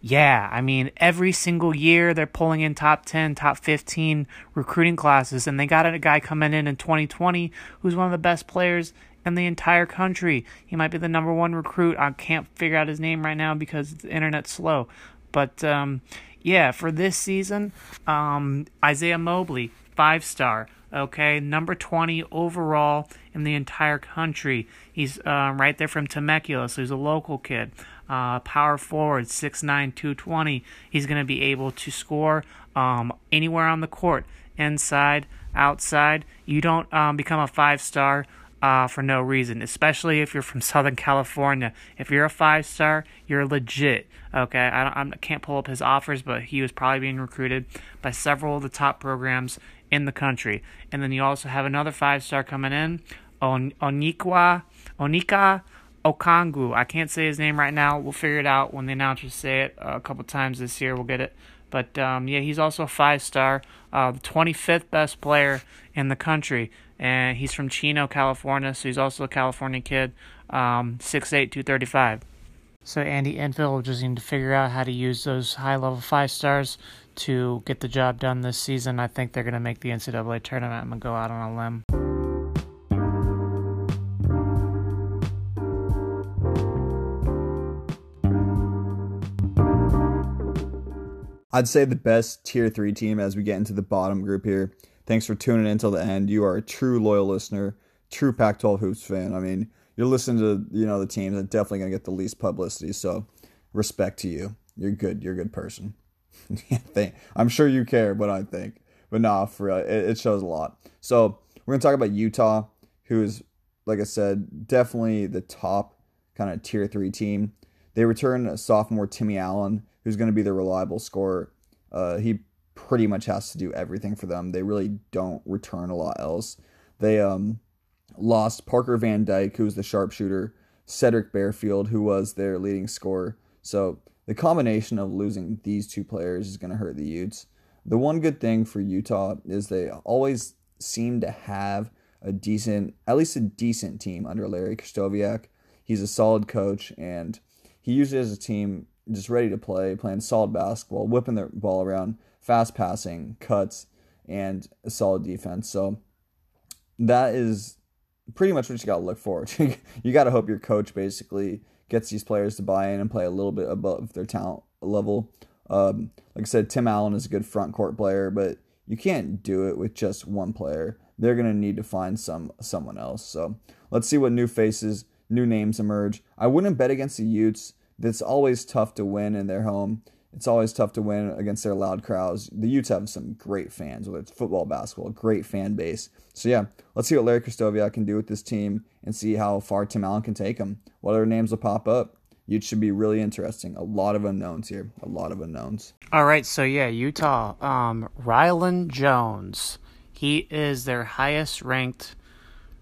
yeah, I mean, every single year they're pulling in top 10, top 15 recruiting classes. And they got a guy coming in in 2020 who's one of the best players in the entire country. He might be the number one recruit. I can't figure out his name right now because the internet's slow. But um, yeah, for this season, um, Isaiah Mobley, five star. Okay, number 20 overall in the entire country. He's uh, right there from Temecula, so he's a local kid. Uh, power forward, 6'9, 220. He's going to be able to score um, anywhere on the court, inside, outside. You don't um, become a five star uh, for no reason, especially if you're from Southern California. If you're a five star, you're legit. Okay, I, I can't pull up his offers, but he was probably being recruited by several of the top programs in the country. And then you also have another five star coming in, On- Onikwa, Onyeka Okongwu. I can't say his name right now. We'll figure it out when the announcers say it uh, a couple times this year. We'll get it. But um, yeah, he's also a five star, uh, the 25th best player in the country. And he's from Chino, California, so he's also a California kid, um, 6'8, 235. So Andy Enfield will just need to figure out how to use those high level five stars to get the job done this season. I think they're going to make the NCAA tournament. I'm going to go out on a limb. I'd say the best tier three team as we get into the bottom group here. Thanks for tuning in until the end. You are a true loyal listener, true Pac-12 hoops fan. I mean, you're listening to you know the teams that definitely gonna get the least publicity. So, respect to you. You're good. You're a good person. <laughs> I'm sure you care what I think, but nah, for real, it, it shows a lot. So we're gonna talk about Utah, who is, like I said, definitely the top kind of tier three team. They return sophomore Timmy Allen who's going to be the reliable scorer. Uh, he pretty much has to do everything for them. They really don't return a lot else. They um, lost Parker Van Dyke, who's the sharpshooter, Sedrick Barefield, who was their leading scorer. So the combination of losing these two players is going to hurt the Utes. The one good thing for Utah is they always seem to have a decent, at least a decent team under Larry Krystkowiak. He's a solid coach, and he usually has a team just ready to play, playing solid basketball, whipping the ball around, fast passing, cuts, and a solid defense. So that is pretty much what you got to look forward to. <laughs> you got to hope your coach basically gets these players to buy in and play a little bit above their talent level. Um, like I said, Tim Allen is a good front court player, but you can't do it with just one player. They're gonna need to find some someone else. So let's see what new faces, new names emerge. I wouldn't bet against the Utes it's always tough to win in their home. It's always tough to win against their loud crowds. The Utes have some great fans, whether it's football, basketball, great fan base. So yeah, let's see what Larry Krystkowiak can do with this team and see how far Tim Allen can take them. What other names will pop up? Utes should be really interesting. A lot of unknowns here. A lot of unknowns. All right, so yeah, Utah. Um, Rylan Jones. He is their highest ranked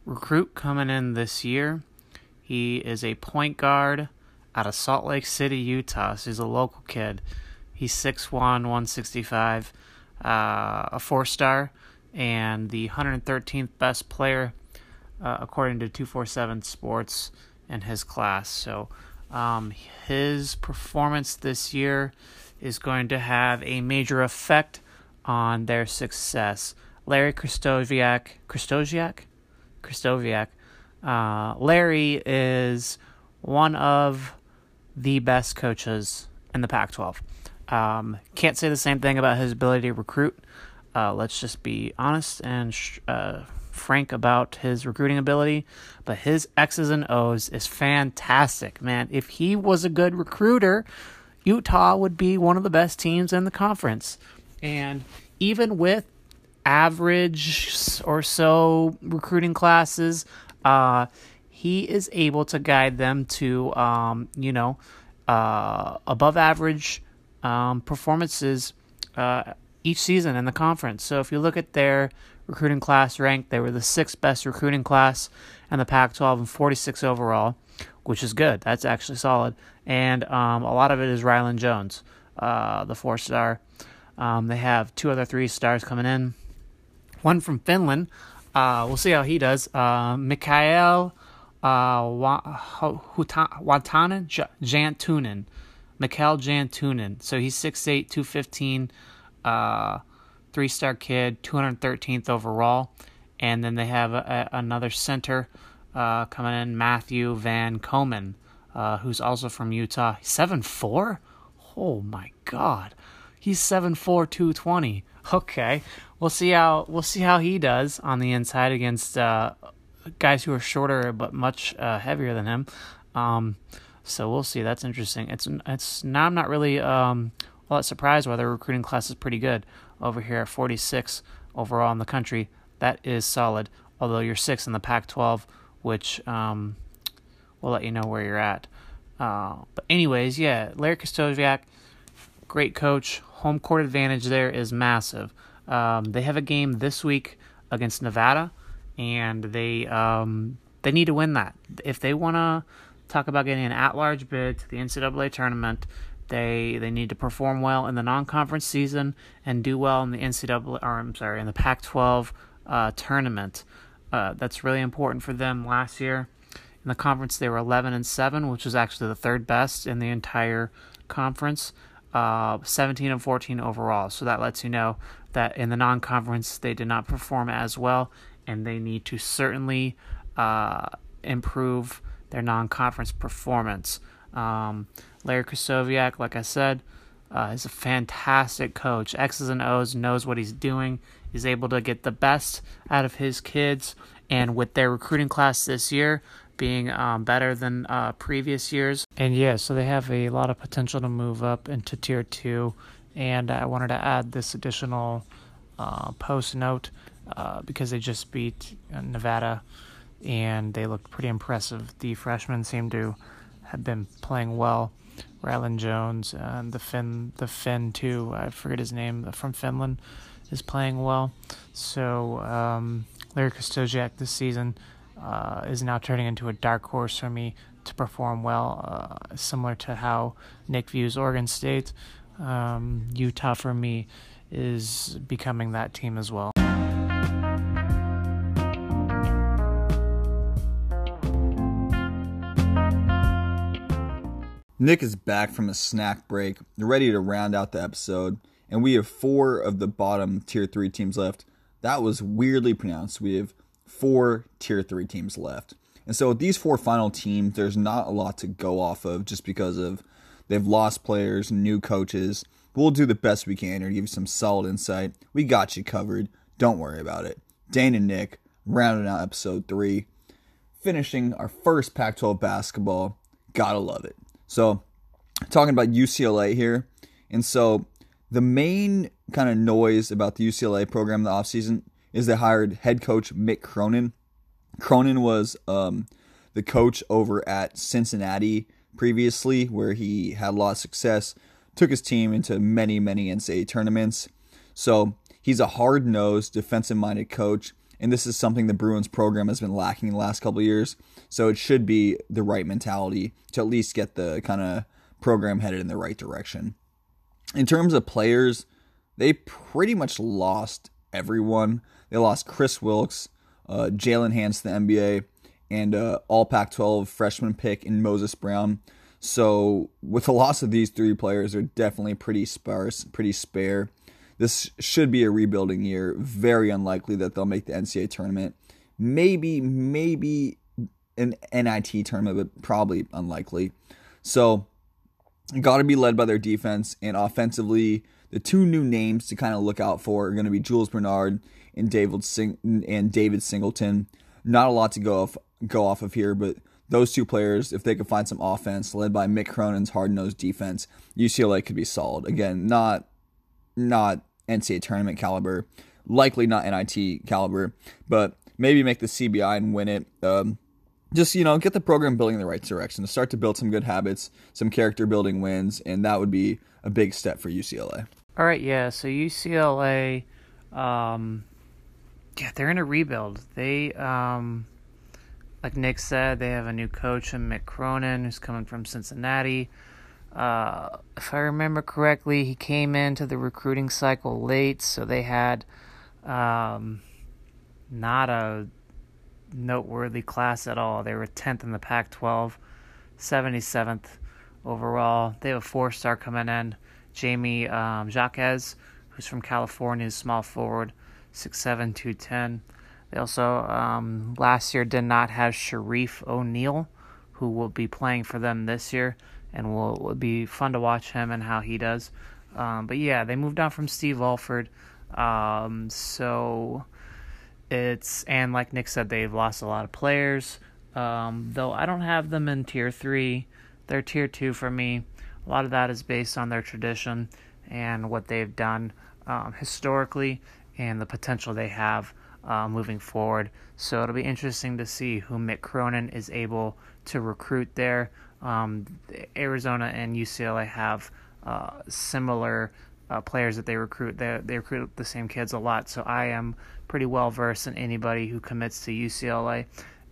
recruit coming in this year. He is a point guard out of Salt Lake City, Utah. So he's a local kid. He's 6'1, 165, uh, a four star, and the 113th best player uh, according to 247 Sports in his class. So um, his performance this year is going to have a major effect on their success. Larry Krystkowiak, Krystkowiak, Krystkowiak. Uh, Larry is one of the best coaches in the Pac 12. Um, can't say the same thing about his ability to recruit. Uh, let's just be honest and sh- uh, frank about his recruiting ability. But his X's and O's is fantastic, man. If he was a good recruiter, Utah would be one of the best teams in the conference. And even with average or so recruiting classes, uh, he is able to guide them to, um, you know, uh, above average um, performances uh, each season in the conference. So if you look at their recruiting class rank, they were the sixth best recruiting class in the Pac 12 and 46 overall, which is good. That's actually solid. And um, a lot of it is Rylan Jones, uh, the four star. Um, they have two other three stars coming in. One from Finland. Uh, we'll see how he does. Uh, Mikhail uh, Watanen Jantunen. Mikhail Jantunen. So he's 6'8", 215, uh, three star kid, 213th overall. And then they have a, a, another center uh, coming in, Matthew Van Komen, uh, who's also from Utah. Seven four. Oh my God, he's seven four, two twenty. Okay, we'll see how we'll see how he does on the inside against uh, guys who are shorter but much uh, heavier than him. Um, so we'll see. That's interesting. It's it's now I'm not really um, all that surprised why the recruiting class is pretty good over here at 46 overall in the country. That is solid. Although you're six in the Pac-12, which um, will let you know where you're at. Uh, but anyways, yeah, Larry Krystkowiak, great coach. Home court advantage there is massive. Um, they have a game this week against Nevada, and they um, they need to win that if they want to talk about getting an at-large bid to the NCAA tournament. They they need to perform well in the non-conference season and do well in the NCAA or I'm sorry in the Pac-12 uh, tournament. Uh, that's really important for them. Last year in the conference they were 11 and seven, which was actually the third best in the entire conference. Uh, 17 and 14 overall. So that lets you know that in the non-conference they did not perform as well, and they need to certainly uh, improve their non-conference performance. Um, Larry Krystkowiak, like I said, uh, is a fantastic coach. X's and O's knows what he's doing. He's able to get the best out of his kids, and with their recruiting class this year being um, better than uh, previous years, and yeah, so they have a lot of potential to move up into tier two. And I wanted to add this additional uh, post note uh, because they just beat uh, Nevada and they looked pretty impressive. The freshmen seem to have been playing well. Rylan Jones and the Finn, the Finn too. I forget his name from Finland is playing well. So um, Larry Krystkowiak this season uh, is now turning into a dark horse for me to perform well, uh, similar to how Nick views Oregon State. Um, Utah for me is becoming that team as well. Nick is back from a snack break, ready to round out the episode, and we have four of the bottom tier three teams left. That was weirdly pronounced. We have four tier three teams left. And so with these four final teams, there's not a lot to go off of just because of they've lost players, new coaches. We'll do the best we can to give you some solid insight. We got you covered. Don't worry about it. Dane and Nick rounding out episode three, finishing our first Pac 12 basketball. Gotta love it. So, talking about UCLA here. And so, the main kind of noise about the UCLA program in the offseason is they hired head coach Mick Cronin. Cronin was um, the coach over at Cincinnati previously, where he had a lot of success, took his team into many, many NCAA tournaments. So he's a hard nosed, defensive minded coach. And this is something the Bruins program has been lacking in the last couple years. So it should be the right mentality to at least get the kind of program headed in the right direction. In terms of players, they pretty much lost everyone. They lost Kris Wilkes, uh, Jaylen Hands to the NBA, and uh, all Pac 12 freshman pick in Moses Brown. So, with the loss of these three players, they're definitely pretty sparse, pretty spare. This should be a rebuilding year. Very unlikely that they'll make the NCAA tournament. Maybe, maybe an NIT tournament, but probably unlikely. So, got to be led by their defense and offensively. The two new names to kind of look out for are going to be Jules Bernard and David Sing- and David Singleton. Not a lot to go off go off of here, but those two players, if they could find some offense led by Mick Cronin's hard nosed defense, UCLA could be solid. Again, not not NCAA tournament caliber, likely not NIT caliber, but maybe make the CBI and win it. Um, just you know, get the program building in the right direction. Start to build some good habits, some character building wins, and that would be a big step for UCLA. All right, yeah. So UCLA, um, yeah, they're in a rebuild. They, um, like Nick said, they have a new coach, Mick Cronin, who's coming from Cincinnati. Uh, if I remember correctly, he came into the recruiting cycle late, so they had um, not a noteworthy class at all. They were 10th in the Pac 12, 77th overall. They have a four star coming in. Jamie um, Jaquez, who's from California, small forward, 6'7, 210. They also, um, last year, did not have Shareef O'Neal, who will be playing for them this year, and will, will be fun to watch him and how he does. Um, but yeah, they moved on from Steve Alford. Um, so it's, and like Nick said, they've lost a lot of players. Um, though I don't have them in tier three, they're tier two for me. A lot of that is based on their tradition and what they've done um, historically and the potential they have uh, moving forward. So it'll be interesting to see who Mick Cronin is able to recruit there. Um, Arizona and UCLA have uh, similar uh, players that they recruit. They, they recruit the same kids a lot. So I am pretty well versed in anybody who commits to UCLA,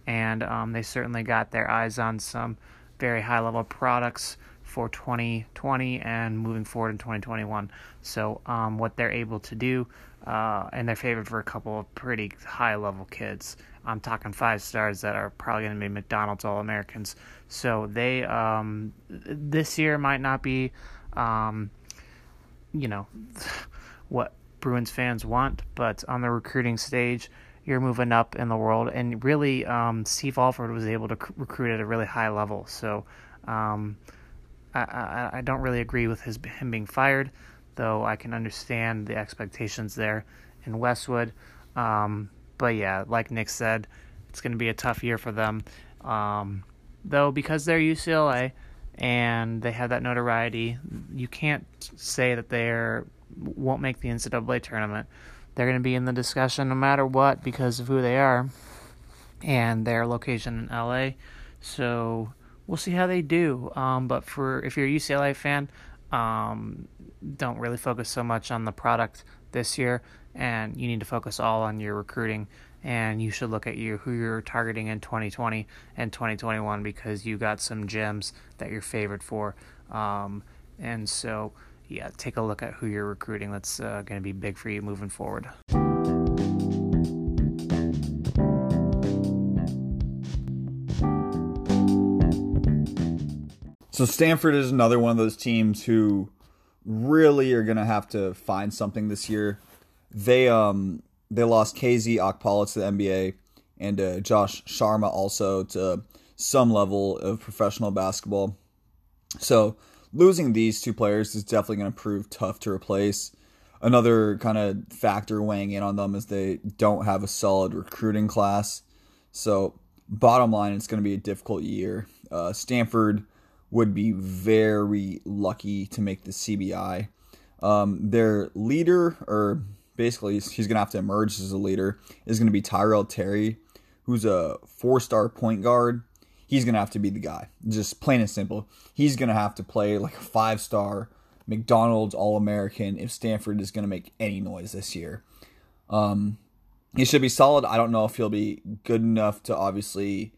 and um, they certainly got their eyes on some very high level products for 2020 and moving forward in 2021. So, um, what they're able to do, uh, and they're favored for a couple of pretty high level kids. I'm talking five stars that are probably going to be McDonald's All Americans. So, they, um, this year might not be, um, you know, <sighs> what Bruins fans want, but on the recruiting stage, you're moving up in the world. And really, um, Steve Alford was able to recruit at a really high level. So, um, I, I, I don't really agree with his him being fired, though I can understand the expectations there in Westwood. Um, but yeah, like Nick said, it's going to be a tough year for them. Um, though because they're UCLA and they have that notoriety, you can't say that they won't make the NCAA tournament. They're going to be in the discussion no matter what because of who they are and their location in LA. So we'll see how they do. Um, but for if you're a UCLA fan, um, don't really focus so much on the product this year, and you need to focus all on your recruiting. And you should look at you who you're targeting in 2020 and 2021 because you got some gems that you're favored for. Um, and so, yeah, take a look at who you're recruiting. That's uh, going to be big for you moving forward. So Stanford is another one of those teams who really are going to have to find something this year. They um they lost KZ Okpala to the NBA and uh, Josh Sharma also to some level of professional basketball. So losing these two players is definitely going to prove tough to replace. Another kind of factor weighing in on them is they don't have a solid recruiting class. So bottom line, it's going to be a difficult year. Uh, Stanford would be very lucky to make the CBI. Um, their leader, or basically he's going to have to emerge as a leader, is going to be Tyrell Terry, who's a four star point guard. He's going to have to be the guy. Just plain and simple. He's going to have to play like a five star McDonald's All American if Stanford is going to make any noise this year. Um, he should be solid. I don't know if he'll be good enough to obviously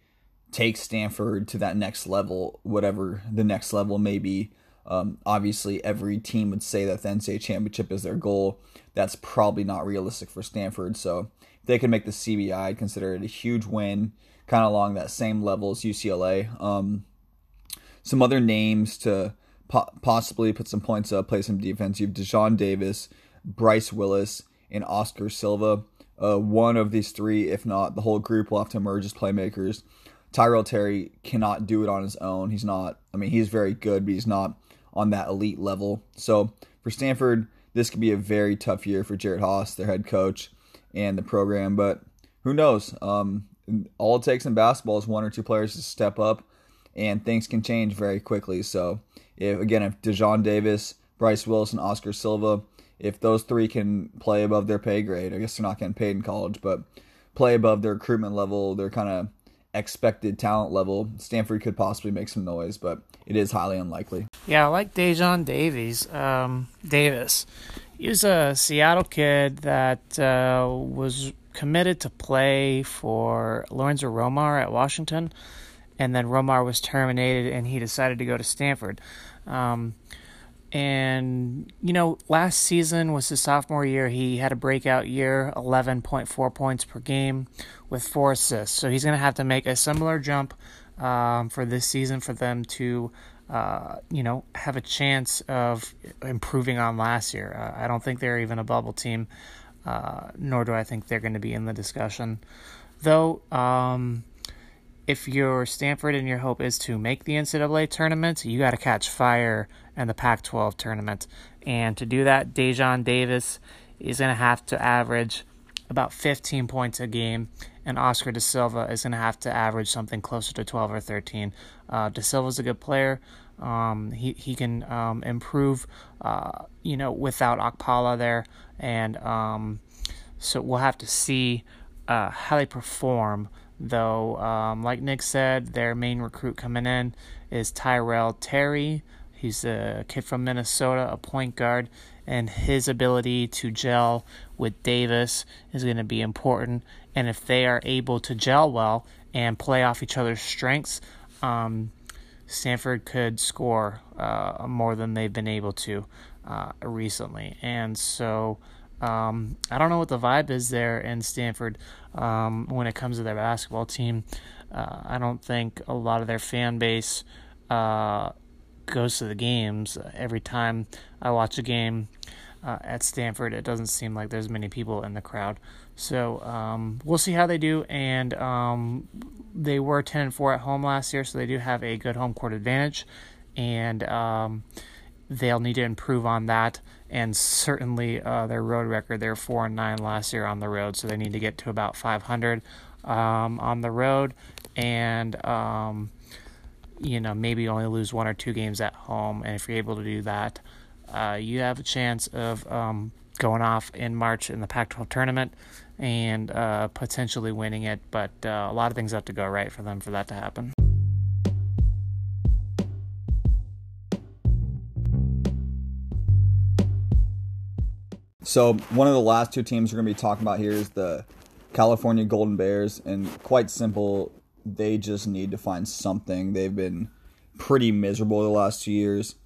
take Stanford to that next level, whatever the next level may be. Um, obviously, every team would say that the NCAA championship is their goal. That's probably not realistic for Stanford. So, if they could make the CBI, I'd consider it a huge win, kind of along that same level as UCLA. Um, some other names to po- possibly put some points up, play some defense. You have Daejon Davis, Bryce Willis, and Oscar Silva. Uh, one of these three, if not the whole group, will have to emerge as playmakers. Tyrell Terry cannot do it on his own. He's not, I mean, he's very good, but he's not on that elite level. So for Stanford, this could be a very tough year for Jerod Haase, their head coach, and the program. But who knows? Um, all it takes in basketball is one or two players to step up, and things can change very quickly. So, if again, if Daejon Davis, Bryce Wilson, Oscar Silva, if those three can play above their pay grade, I guess they're not getting paid in college, but play above their recruitment level, they're kind of expected talent level, Stanford could possibly make some noise, but it is highly unlikely. Yeah, I like Daejon Davies, um, Davis. He was a Seattle kid that uh, was committed to play for Lorenzo Romar at Washington, and then Romar was terminated, and he decided to go to Stanford. Um, and, you know, last season was his sophomore year. He had a breakout year, 11.4 points per game with four assists. So he's going to have to make a similar jump um, for this season for them to, uh, you know, have a chance of improving on last year. Uh, I don't think they're even a bubble team, uh, nor do I think they're going to be in the discussion. Though, um, if you're Stanford and your hope is to make the NCAA tournament, you got to catch fire in the Pac 12 tournament. And to do that, Daejon Davis is going to have to average about 15 points a game, and Oscar da Silva is going to have to average something closer to 12 or 13. Uh, da Silva's a good player. Um, he he can um, improve, uh, you know, without Okpala there, and um, so we'll have to see uh, how they perform though. Um, like Nick said, their main recruit coming in is Tyrell Terry. He's a kid from Minnesota, a point guard, and his ability to gel with Davis is going to be important. And if they are able to gel well and play off each other's strengths, um, Stanford could score uh, more than they've been able to uh, recently. And so um, I don't know what the vibe is there in Stanford um, when it comes to their basketball team. Uh, I don't think a lot of their fan base uh, goes to the games. Every time I watch a game uh, at Stanford, it doesn't seem like there's many people in the crowd. So um, we'll see how they do. And um, they were 10 and 4 at home last year, so they do have a good home court advantage. And um, they'll need to improve on that. And certainly uh, their road record, they're 4 and 9 last year on the road, so they need to get to about 500 um, on the road. And um, you know, maybe only lose one or two games at home. And if you're able to do that, uh, you have a chance of um, going off in March in the Pac 12 tournament and uh, potentially winning it. But uh, a lot of things have to go right for them for that to happen. So, one of the last two teams we're going to be talking about here is the California Golden Bears. And quite simple, they just need to find something. They've been pretty miserable the last two years.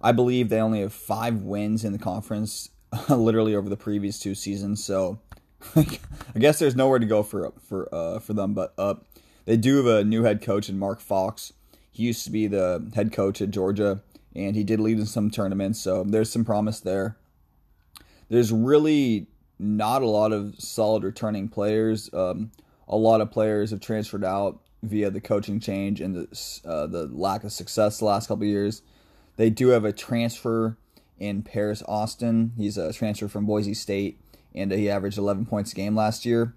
I believe they only have five wins in the conference, <laughs> literally over the previous two seasons. So <laughs> I guess there's nowhere to go for for uh, for them but up. They do have a new head coach in Mark Fox. He used to be the head coach at Georgia, and he did lead in some tournaments. So there's some promise there. There's really not a lot of solid returning players. Um, a lot of players have transferred out via the coaching change and the uh, the lack of success the last couple years. They do have a transfer in Paris Austin. He's a transfer from Boise State, and he averaged 11 points a game last year.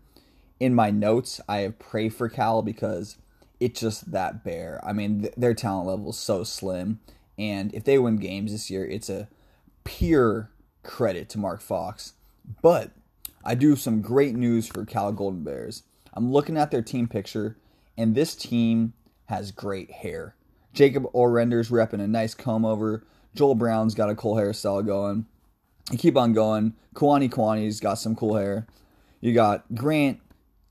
In my notes, I have pray for Cal because it's just that bare. I mean, th- their talent level is so slim, and if they win games this year, it's a pure credit to Mark Fox. But I do some great news for Cal Golden Bears. I'm looking at their team picture, and this team has great hair. Jacob Orender's repping a nice comb over. Joel Brown's got a cool hairstyle going. You keep on going. Kuany Kuany's got some cool hair. You got Grant.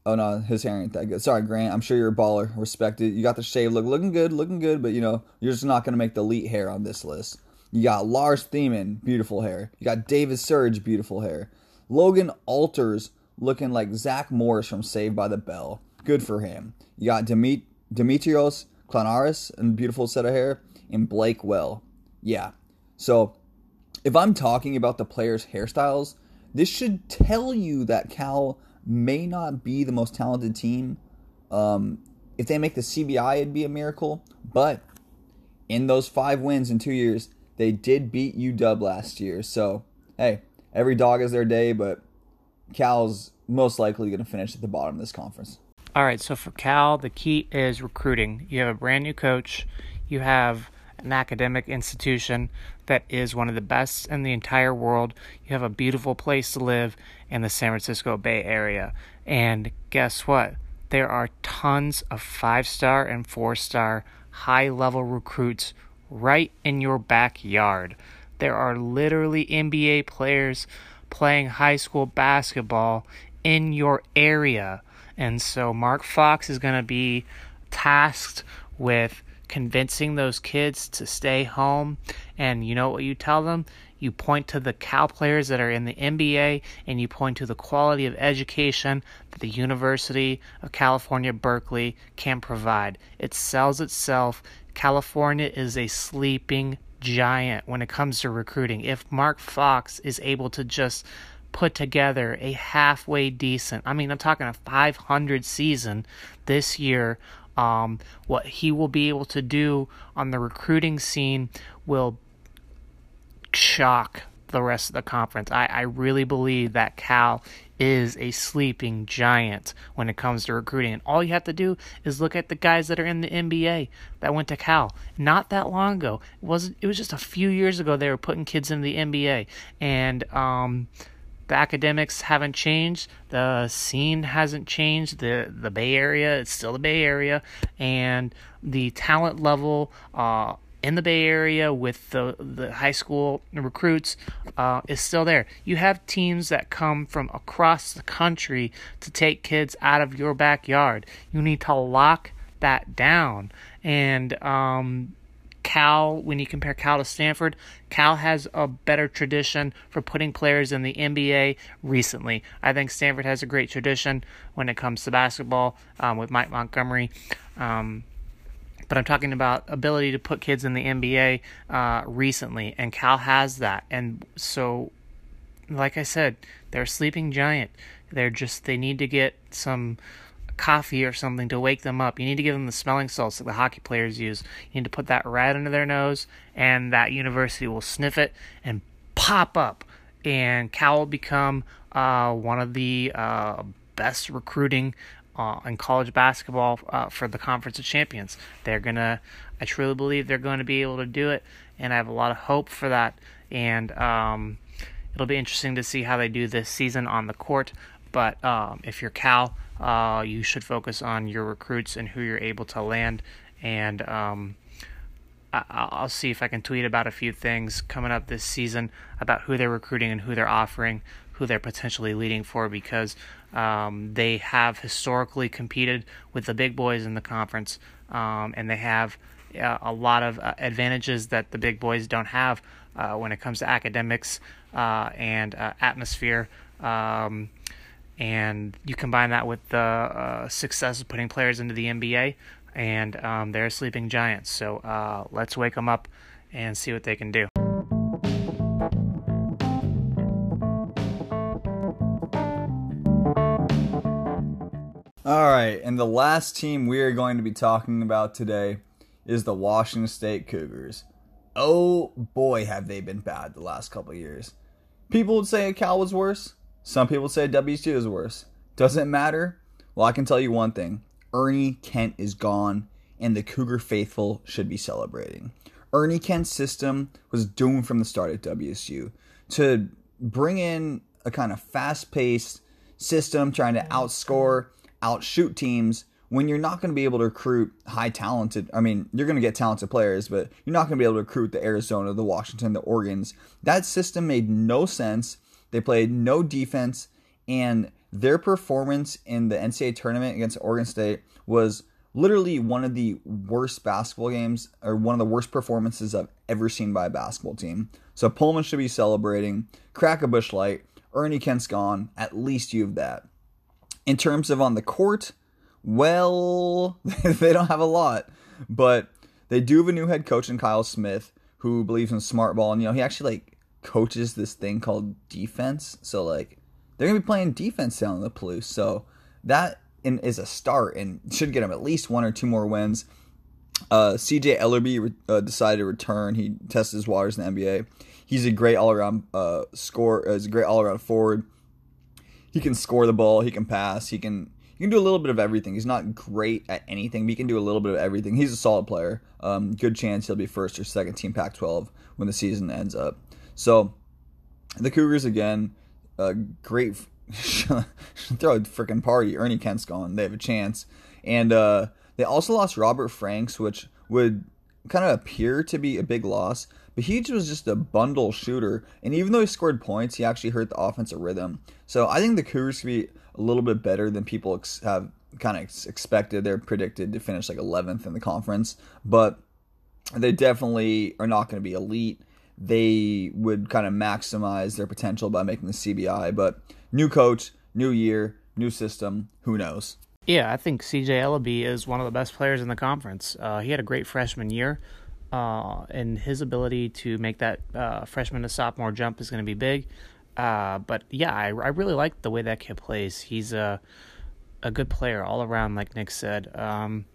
Oh no, his hair ain't that good. Sorry, Grant. I'm sure you're a baller. Respected. You got the shave look, looking good, looking good. But you know, you're just not gonna make the elite hair on this list. You got Lars Thiemann, beautiful hair. You got David Surge, beautiful hair. Logan Alters, looking like Zach Morris from Saved by the Bell. Good for him. You got Demet- Demetrios Klanaris, and beautiful set of hair, and Blake Well. Yeah. So if I'm talking about the players' hairstyles, this should tell you that Cal may not be the most talented team. Um, if they make the CBI, it'd be a miracle. But in those five wins in two years, they did beat UW last year. So, hey, every dog has their day, but Cal's most likely going to finish at the bottom of this conference. All right, so for Cal, the key is recruiting. You have a brand new coach, you have an academic institution that is one of the best in the entire world. You have a beautiful place to live in the San Francisco Bay Area. And guess what? there are tons of five star and four star high level recruits right in your backyard. There are literally NBA players playing high school basketball in your area. And so Mark Fox is going to be tasked with convincing those kids to stay home. And you know what you tell them? You point to the Cal players that are in the NBA and you point to the quality of education that the University of California, Berkeley can provide. It sells itself. California is a sleeping giant when it comes to recruiting. If Mark Fox is able to just put together a halfway decent, I mean, I'm talking a 500 season this year um, what he will be able to do on the recruiting scene will shock the rest of the conference. I, I really believe that Cal is a sleeping giant when it comes to recruiting. And all you have to do is look at the guys that are in the NBA that went to Cal. Not that long ago. It was it was just a few years ago they were putting kids in the NBA. And um the academics haven't changed, the scene hasn't changed, the the Bay Area it's still the Bay Area, and the talent level uh, in the Bay Area with the the high school recruits uh, is still there. You have teams that come from across the country to take kids out of your backyard. You need to lock that down, and um, Cal, when you compare Cal to Stanford, Cal has a better tradition for putting players in the NBA recently. I think Stanford has a great tradition when it comes to basketball um, with Mike Montgomery. Um, but I'm talking about ability to put kids in the NBA uh, recently, and Cal has that. And so, like I said, they're a sleeping giant. They're just they need to get some coffee or something to wake them up. You need to give them the smelling salts that the hockey players use. You need to put that right under their nose, and that university will sniff it and pop up. And Cal will become uh, one of the uh, best recruiting uh, in college basketball uh, for the Conference of Champions. They're gonna, I truly believe they're going to be able to do it, and I have a lot of hope for that. And um, it'll be interesting to see how they do this season on the court. But um, if you're Cal, uh, you should focus on your recruits and who you're able to land. And um, I- will see if I can tweet about a few things coming up this season about who they're recruiting and who they're offering, who they're potentially leading for, because um, they have historically competed with the big boys in the conference, um, and they have uh, a lot of uh, advantages that the big boys don't have uh, when it comes to academics uh, and uh, atmosphere. Um, and you combine that with the uh, success of putting players into the NBA, and um, they're sleeping giants. So let's wake them up and see what they can do. All right, and the last team we are going to be talking about today is the Washington State Cougars. Oh boy, have they been bad the last couple years. People would say Cal was worse. Some people would say WSU is worse. Doesn't matter? Well, I can tell you one thing Ernie Kent is gone, and the Cougar faithful should be celebrating. Ernie Kent's system was doomed from the start at WSU to bring in a kind of fast paced system trying to outscore, outshoot teams when you're not going to be able to recruit high talented i mean you're going to get talented players but you're not going to be able to recruit the arizona the washington the oregons that system made no sense they played no defense, and their performance in the NCAA tournament against Oregon State was literally one of the worst basketball games or one of the worst performances I've ever seen by a basketball team. So Pullman should be celebrating. Crack a Busch Light. Ernie Kent's gone. At least you have that. In terms of on the court, well, <laughs> they don't have a lot, but they do have a new head coach in Kyle Smith who believes in smart ball. And, you know, he actually like coaches this thing called defense. So like they're gonna be playing defense down in the Palouse. So that in, is a start and should get them at least one or two more wins. Uh, CJ Elleby uh, decided to return. He tested his waters in the NBA. He's a great all around uh, score. Uh, he's a great all around forward. He can score the ball. He can pass. He can he can do a little bit of everything. He's not great at anything, but he can do a little bit of everything. He's a solid player. Um, good chance he'll be first or second team Pac-12 when the season ends up. So the Cougars again, great <laughs> throw a freaking party. Ernie Kent's gone. They have a chance. And uh, they also lost Robert Franks, which would kind of appear to be a big loss. But he was just a bundle shooter. And even though he scored points, he actually hurt the offensive rhythm. So I think the Cougars could be a little bit better than people ex- have kind of expected. They're predicted to finish like 11th in the conference. But they definitely are not going to be elite. They would kind of maximize their potential by making the CBI. But new coach, new year, new system. Who knows? Yeah, I think CJ Elleby is one of the best players in the conference. Uh, he had a great freshman year, uh, and his ability to make that uh, freshman to sophomore jump is going to be big. Uh, but yeah, I, I really like the way that kid plays. He's a a good player all around, like Nick said. Um,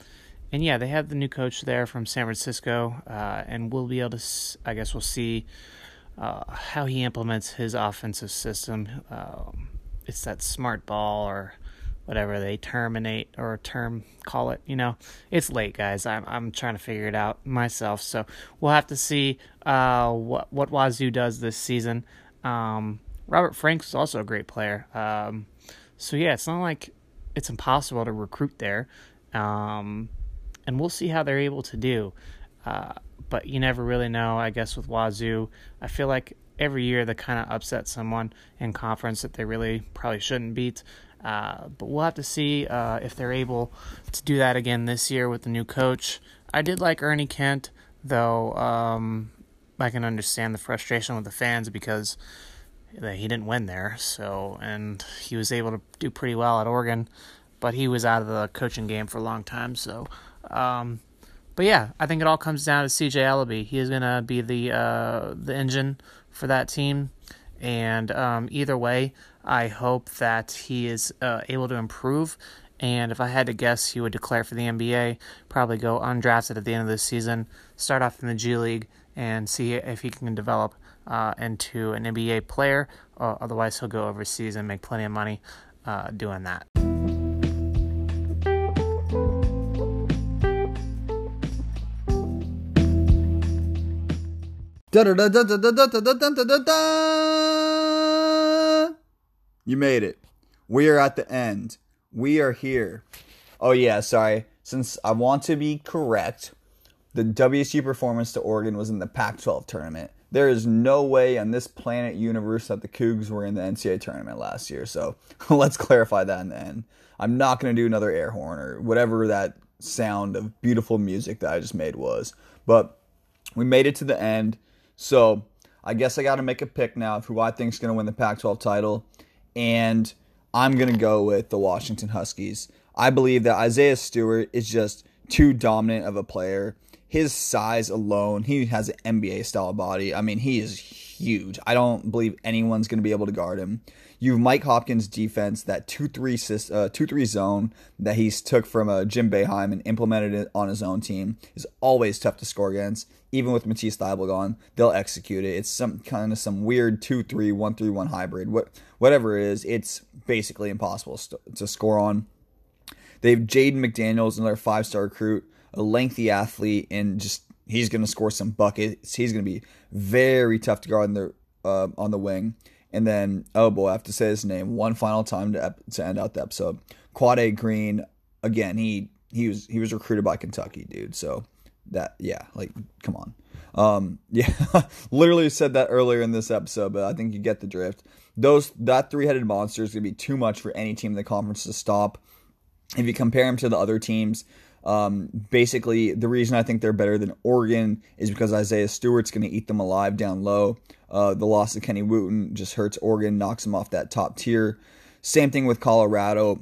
and yeah, they have the new coach there from San Francisco, uh, and we'll be able to, I guess, we'll see uh, how he implements his offensive system. Um, it's that smart ball or whatever they terminate or term call it. You know, it's late, guys. I'm I'm trying to figure it out myself. So we'll have to see uh, what what Wazoo does this season. Um, Robert Franks is also a great player. Um, so yeah, it's not like it's impossible to recruit there. Um, and we'll see how they're able to do. Uh, but you never really know, I guess, with Wazoo. I feel like every year they kind of upset someone in conference that they really probably shouldn't beat. Uh, but we'll have to see uh, if they're able to do that again this year with the new coach. I did like Ernie Kent, though um, I can understand the frustration with the fans because he didn't win there. So, and he was able to do pretty well at Oregon, but he was out of the coaching game for a long time. So, um, but yeah, I think it all comes down to CJ Elleby. He is gonna be the uh, the engine for that team, and um, either way, I hope that he is uh, able to improve. And if I had to guess, he would declare for the NBA, probably go undrafted at the end of the season, start off in the G League, and see if he can develop uh, into an NBA player. Uh, otherwise, he'll go overseas and make plenty of money uh, doing that. You made it. We are at the end. We are here. Oh yeah, sorry. Since I want to be correct, the WSU performance to Oregon was in the Pac-12 tournament. There is no way on this planet universe that the Cougs were in the NCAA tournament last year. So <laughs> let's clarify that in the end. I'm not going to do another air horn or whatever that sound of beautiful music that I just made was. But we made it to the end. So I guess I got to make a pick now of who I think is going to win the Pac 12 title. And I'm going to go with the Washington Huskies. I believe that Isaiah Stewart is just too dominant of a player his size alone, he has an NBA style body. I mean, he is huge. I don't believe anyone's going to be able to guard him. You have Mike Hopkins' defense, that 2 3 uh, zone that he's took from uh, Jim Boeheim and implemented it on his own team is always tough to score against. Even with Matisse Thybulle gone, they'll execute it. It's some kind of some weird 2 3 1 3 1 hybrid. What, whatever it is, it's basically impossible to score on. They have Jaden McDaniels, another five star recruit a lengthy athlete, and just he's going to score some buckets. He's going to be very tough to guard on the uh, on the wing. And then, oh boy, I have to say his name one final time to to end out the episode. Quade Green, again, he he was he was recruited by Kentucky, dude. So that yeah, like come on. Um, <laughs> yeah, literally said that earlier in this episode, but I think you get the drift. Those that three headed monster is gonna be too much for any team in the conference to stop. If you compare him to the other teams, um, basically, the reason I think they're better than Oregon is because Isaiah Stewart's going to eat them alive down low. Uh, the loss of Kenny Wooten just hurts Oregon, knocks them off that top tier. Same thing with Colorado.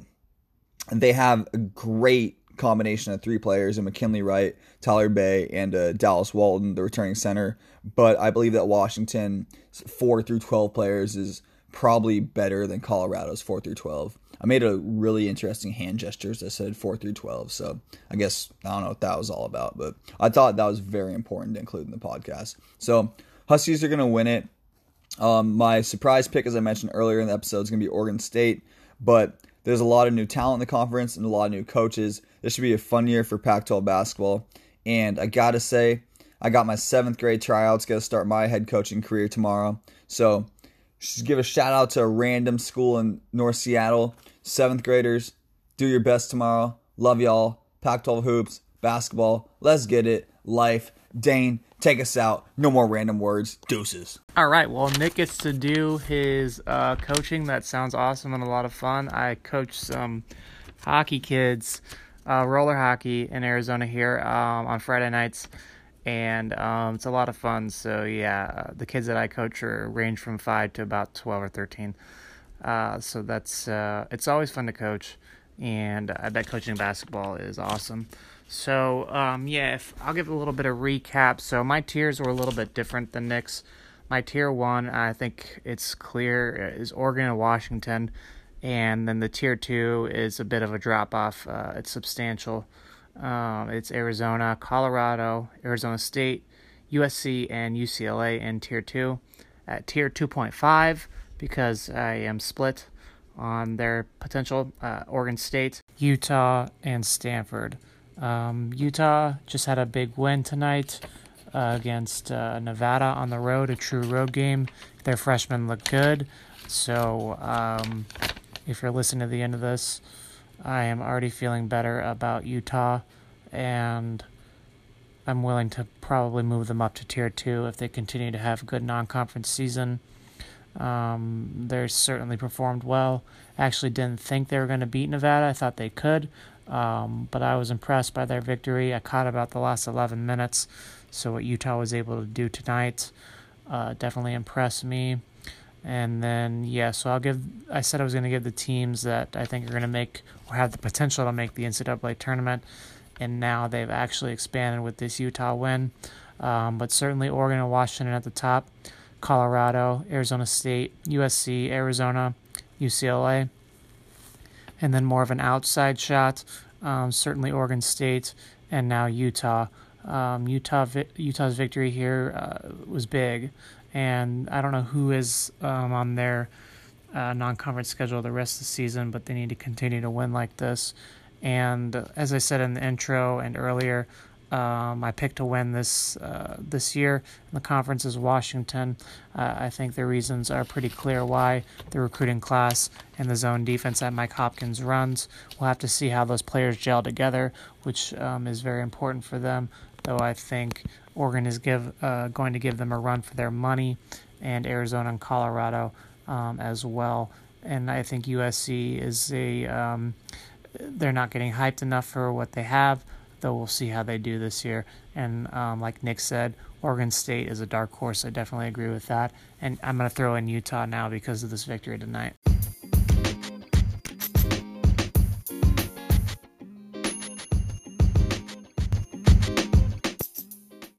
They have a great combination of three players in McKinley Wright, Tyler Bey, and uh, Dallas Walton, the returning center. But I believe that Washington, 4 through 12 players, is probably better than Colorado's 4 through 12. I made a really interesting hand gestures that said 4 through 12. So I guess I don't know what that was all about, but I thought that was very important to include in the podcast. So Huskies are going to win it. Um, my surprise pick, as I mentioned earlier in the episode, is going to be Oregon State, but there's a lot of new talent in the conference and a lot of new coaches. This should be a fun year for Pac 12 basketball. And I got to say, I got my seventh grade tryouts, going to start my head coaching career tomorrow. So Just give a shout out to a random school in North Seattle. Seventh graders, do your best tomorrow. Love y'all. Pac 12 hoops, basketball. Let's get it. Life. Dane, take us out. No more random words. Deuces. All right. Well, Nick gets to do his uh, coaching. That sounds awesome and a lot of fun. I coach some hockey kids, uh, roller hockey in Arizona here um, on Friday nights. And um, it's a lot of fun. So, yeah, uh, the kids that I coach are range from 5 to about 12 or 13. Uh, so that's uh, it's always fun to coach, and I bet coaching basketball is awesome. So um, yeah, if I'll give a little bit of recap. So my tiers were a little bit different than Nick's. My tier one, I think it's clear, is Oregon and Washington, and then the tier two is a bit of a drop off. Uh, it's substantial. Um, it's Arizona, Colorado, Arizona State, USC, and UCLA in tier two. At tier two point five because I am split on their potential. Uh, Oregon State, Utah, and Stanford. Um, Utah just had a big win tonight uh, against uh, Nevada on the road, a true road game. Their freshmen look good. So um, if you're listening to the end of this, I am already feeling better about Utah, and I'm willing to probably move them up to tier two if they continue to have a good non-conference season. Um, they certainly performed well. I Actually, didn't think they were going to beat Nevada. I thought they could, um, but I was impressed by their victory. I caught about the last 11 minutes, so what Utah was able to do tonight uh, definitely impressed me. And then yeah, so I'll give. I said I was going to give the teams that I think are going to make or have the potential to make the NCAA tournament, and now they've actually expanded with this Utah win. Um, but certainly Oregon and Washington at the top. Colorado, Arizona State, USC, Arizona, UCLA, and then more of an outside shot, um, certainly Oregon State, and now Utah. Um, Utah Utah's victory here uh, was big, and I don't know who is um, on their uh, non-conference schedule the rest of the season, but they need to continue to win like this. And as I said in the intro and earlier, um, I picked to win this uh, this year the conference is Washington. Uh, I think the reasons are pretty clear why the recruiting class and the zone defense that Mike Hopkins runs. We'll have to see how those players gel together, which um, is very important for them. Though I think Oregon is give uh, going to give them a run for their money, and Arizona and Colorado um, as well. And I think USC is a um, they're not getting hyped enough for what they have though we'll see how they do this year. And um, like Nick said, Oregon State is a dark horse. I definitely agree with that. And I'm going to throw in Utah now because of this victory tonight.